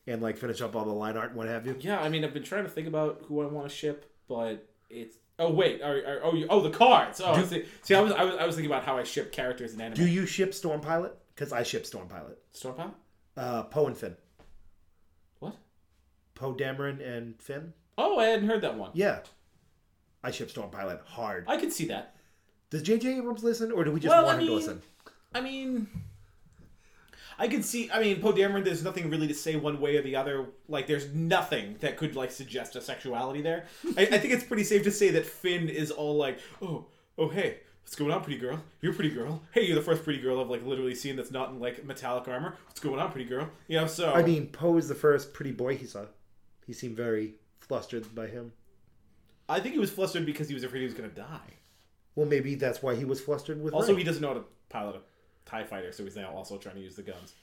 and like finish up all the line art and what have you. Yeah, I mean, I've been trying to think about who I want to ship, but it's. Oh wait, are, are, oh you, oh the cards. Oh, see, see, I was, I was I was thinking about how I ship characters in anime. Do you ship Storm Pilot? Because I ship Storm Pilot. Stormpower? Uh, Poe and Finn. What? Poe Dameron and Finn. Oh, I hadn't heard that one. Yeah. I ship Storm Pilot hard. I could see that. Does J.J. Abrams listen, or do we just Well, want I him to listen? I mean, I could see. I mean, Poe Dameron. There's nothing really to say one way or the other. Like, there's nothing that could like suggest a sexuality there. I, I think it's pretty safe to say that Finn is all like, oh, oh, hey, what's going on, pretty girl? You're a pretty girl. Hey, you're the first pretty girl I've like literally seen that's not in like metallic armor. What's going on, pretty girl? You know, so I mean, Poe is the first pretty boy he saw. He seemed very flustered by him. I think he was flustered because he was afraid he was gonna die. Well, maybe that's why he was flustered with. Also, Rey. he doesn't know how to pilot a Tie Fighter, so he's now also trying to use the guns.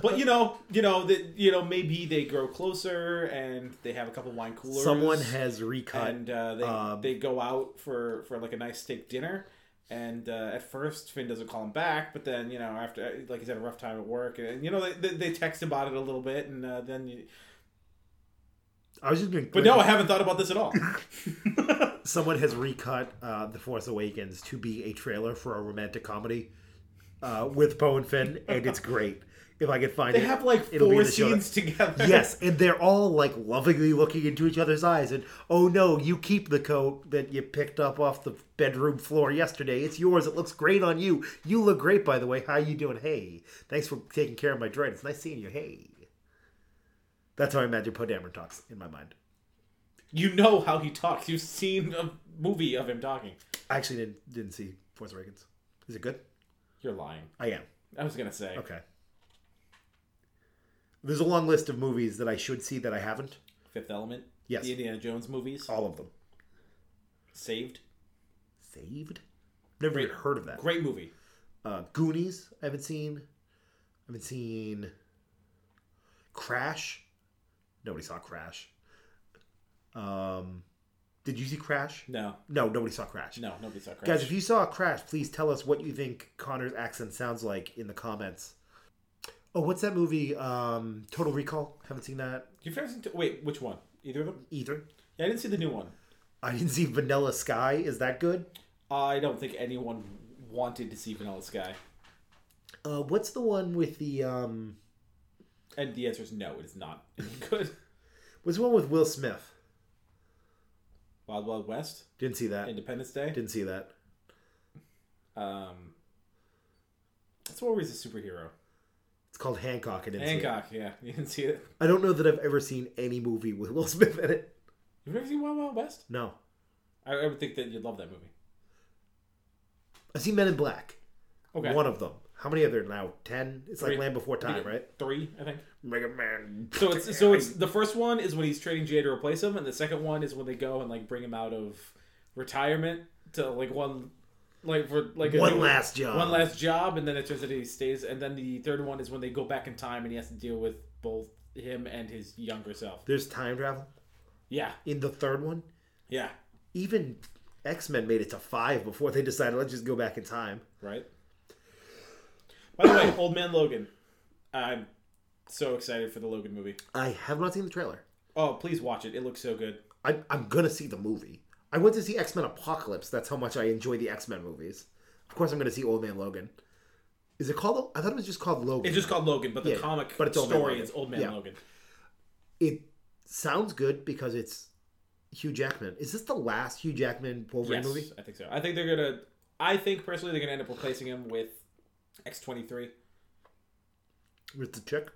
But you know, you know that you know maybe they grow closer and they have a couple wine coolers. someone has recut. and uh, they um, they go out for for like a nice steak dinner. And uh, at first, Finn doesn't call him back, but then you know after like he's had a rough time at work, and you know they, they, they text about it a little bit, and uh, then you, I was just being. but no, I haven't thought about this at all. someone has recut uh, The Force Awakens to be a trailer for a romantic comedy uh, with Poe and Finn, and it's great. If I could find they it, they have like it'll be in four the show notes. scenes together. Yes, and they're all like lovingly looking into each other's eyes, and oh no, you keep the coat that you picked up off the bedroom floor yesterday. It's yours. It looks great on you. You look great, by the way. How you doing? Hey, thanks for taking care of my droid. It's nice seeing you. Hey, that's how I imagine Poe Dameron talks in my mind. You know how he talks. You've seen a movie of him talking. I actually didn't didn't see Force Awakens. Is it good? You're lying. I am. I was gonna say. Okay. There's a long list of movies that I should see that I haven't. Fifth Element. Yes. The Indiana Jones movies. All of them. Saved. Saved? Never even heard of that. Great movie. Uh, Goonies, I haven't seen. I haven't seen Crash. Nobody saw Crash. Um, did you see Crash? No. No, nobody saw Crash. No. Nobody saw Crash. Guys, if you saw Crash, please tell us what you think Connor's accent sounds like in the comments. Oh, what's that movie? Um, Total Recall. Haven't seen that You've never seen. Wait, which one? Either of them? either. Yeah, I didn't see the new one. I didn't see Vanilla Sky. Is that good? I don't think anyone wanted to see Vanilla Sky. Uh, what's the one with the um? And the answer is no, it is not good. Was the one with Will Smith? Wild Wild West, Didn't see that. Independence Day. Didn't see that. Um, that's where he's a superhero. It's called Hancock. I didn't. Hancock, yeah, you didn't see it. I don't know that I've ever seen any movie with Will Smith in it. You've never seen Wild Wild West? No, I, I would think that you'd love that movie. I've seen Men in Black. Okay, One of them. How many are there now? Ten. It's like Land Before Time, right? Three, I think. Mega Man. So it's so it's the first one is when he's trading Jay to replace him, and the second one is when they go and like bring him out of retirement to like one like for like One new- last job. one last job, and then it turns out he stays. And then the third one is when they go back in time, and he has to deal with both him and his younger self. There's time travel Yeah, in the third one. yeah, Even X Men made it to five before they decided let's just go back in time. right. By the way, Old Man Logan. I'm so excited for the Logan movie. I have not seen the trailer. Oh, please watch it. It looks so good. I, I'm gonna see the movie. I went to see X Men Apocalypse. That's how much I enjoy the X Men movies. Of course, I'm gonna see Old Man Logan. Is it called? I thought it was just called Logan. It's just called Logan, but the Yeah, comic but it's Old story Logan. is Old Man Yeah. Logan. It sounds good because it's Hugh Jackman. Is this the last Hugh Jackman Wolverine Yes, movie? I think so. I think they're gonna. I think personally they're gonna end up replacing him with X twenty three. With the chick?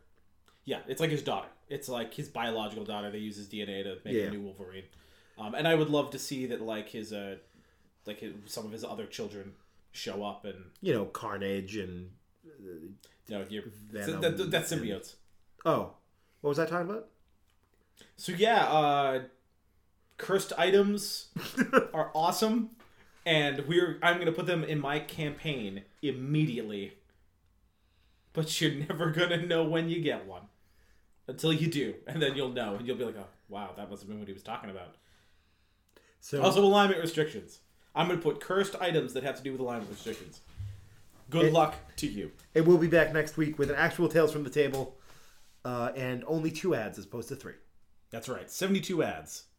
Yeah, it's like his daughter. It's like his biological daughter. They use his DNA to make Yeah. a new Wolverine. Um, and I would love to see that, like his, uh, like his, some of his other children show up and You know, Carnage and you know, you're, Venom that, that, that's and- oh, what was I talking about? So yeah, uh, cursed items are awesome, and we're I'm gonna put them in my campaign immediately. But you're never gonna know when you get one until you do, and then you'll know, and you'll be like, "Oh, wow, that must have been what he was talking about." So Also, alignment restrictions. I'm gonna put cursed items that have to do with alignment restrictions. Good It- luck to you. and we'll be back next week with an actual Tales from the Table, uh, and only two ads as opposed to three. That's right. 72 ads.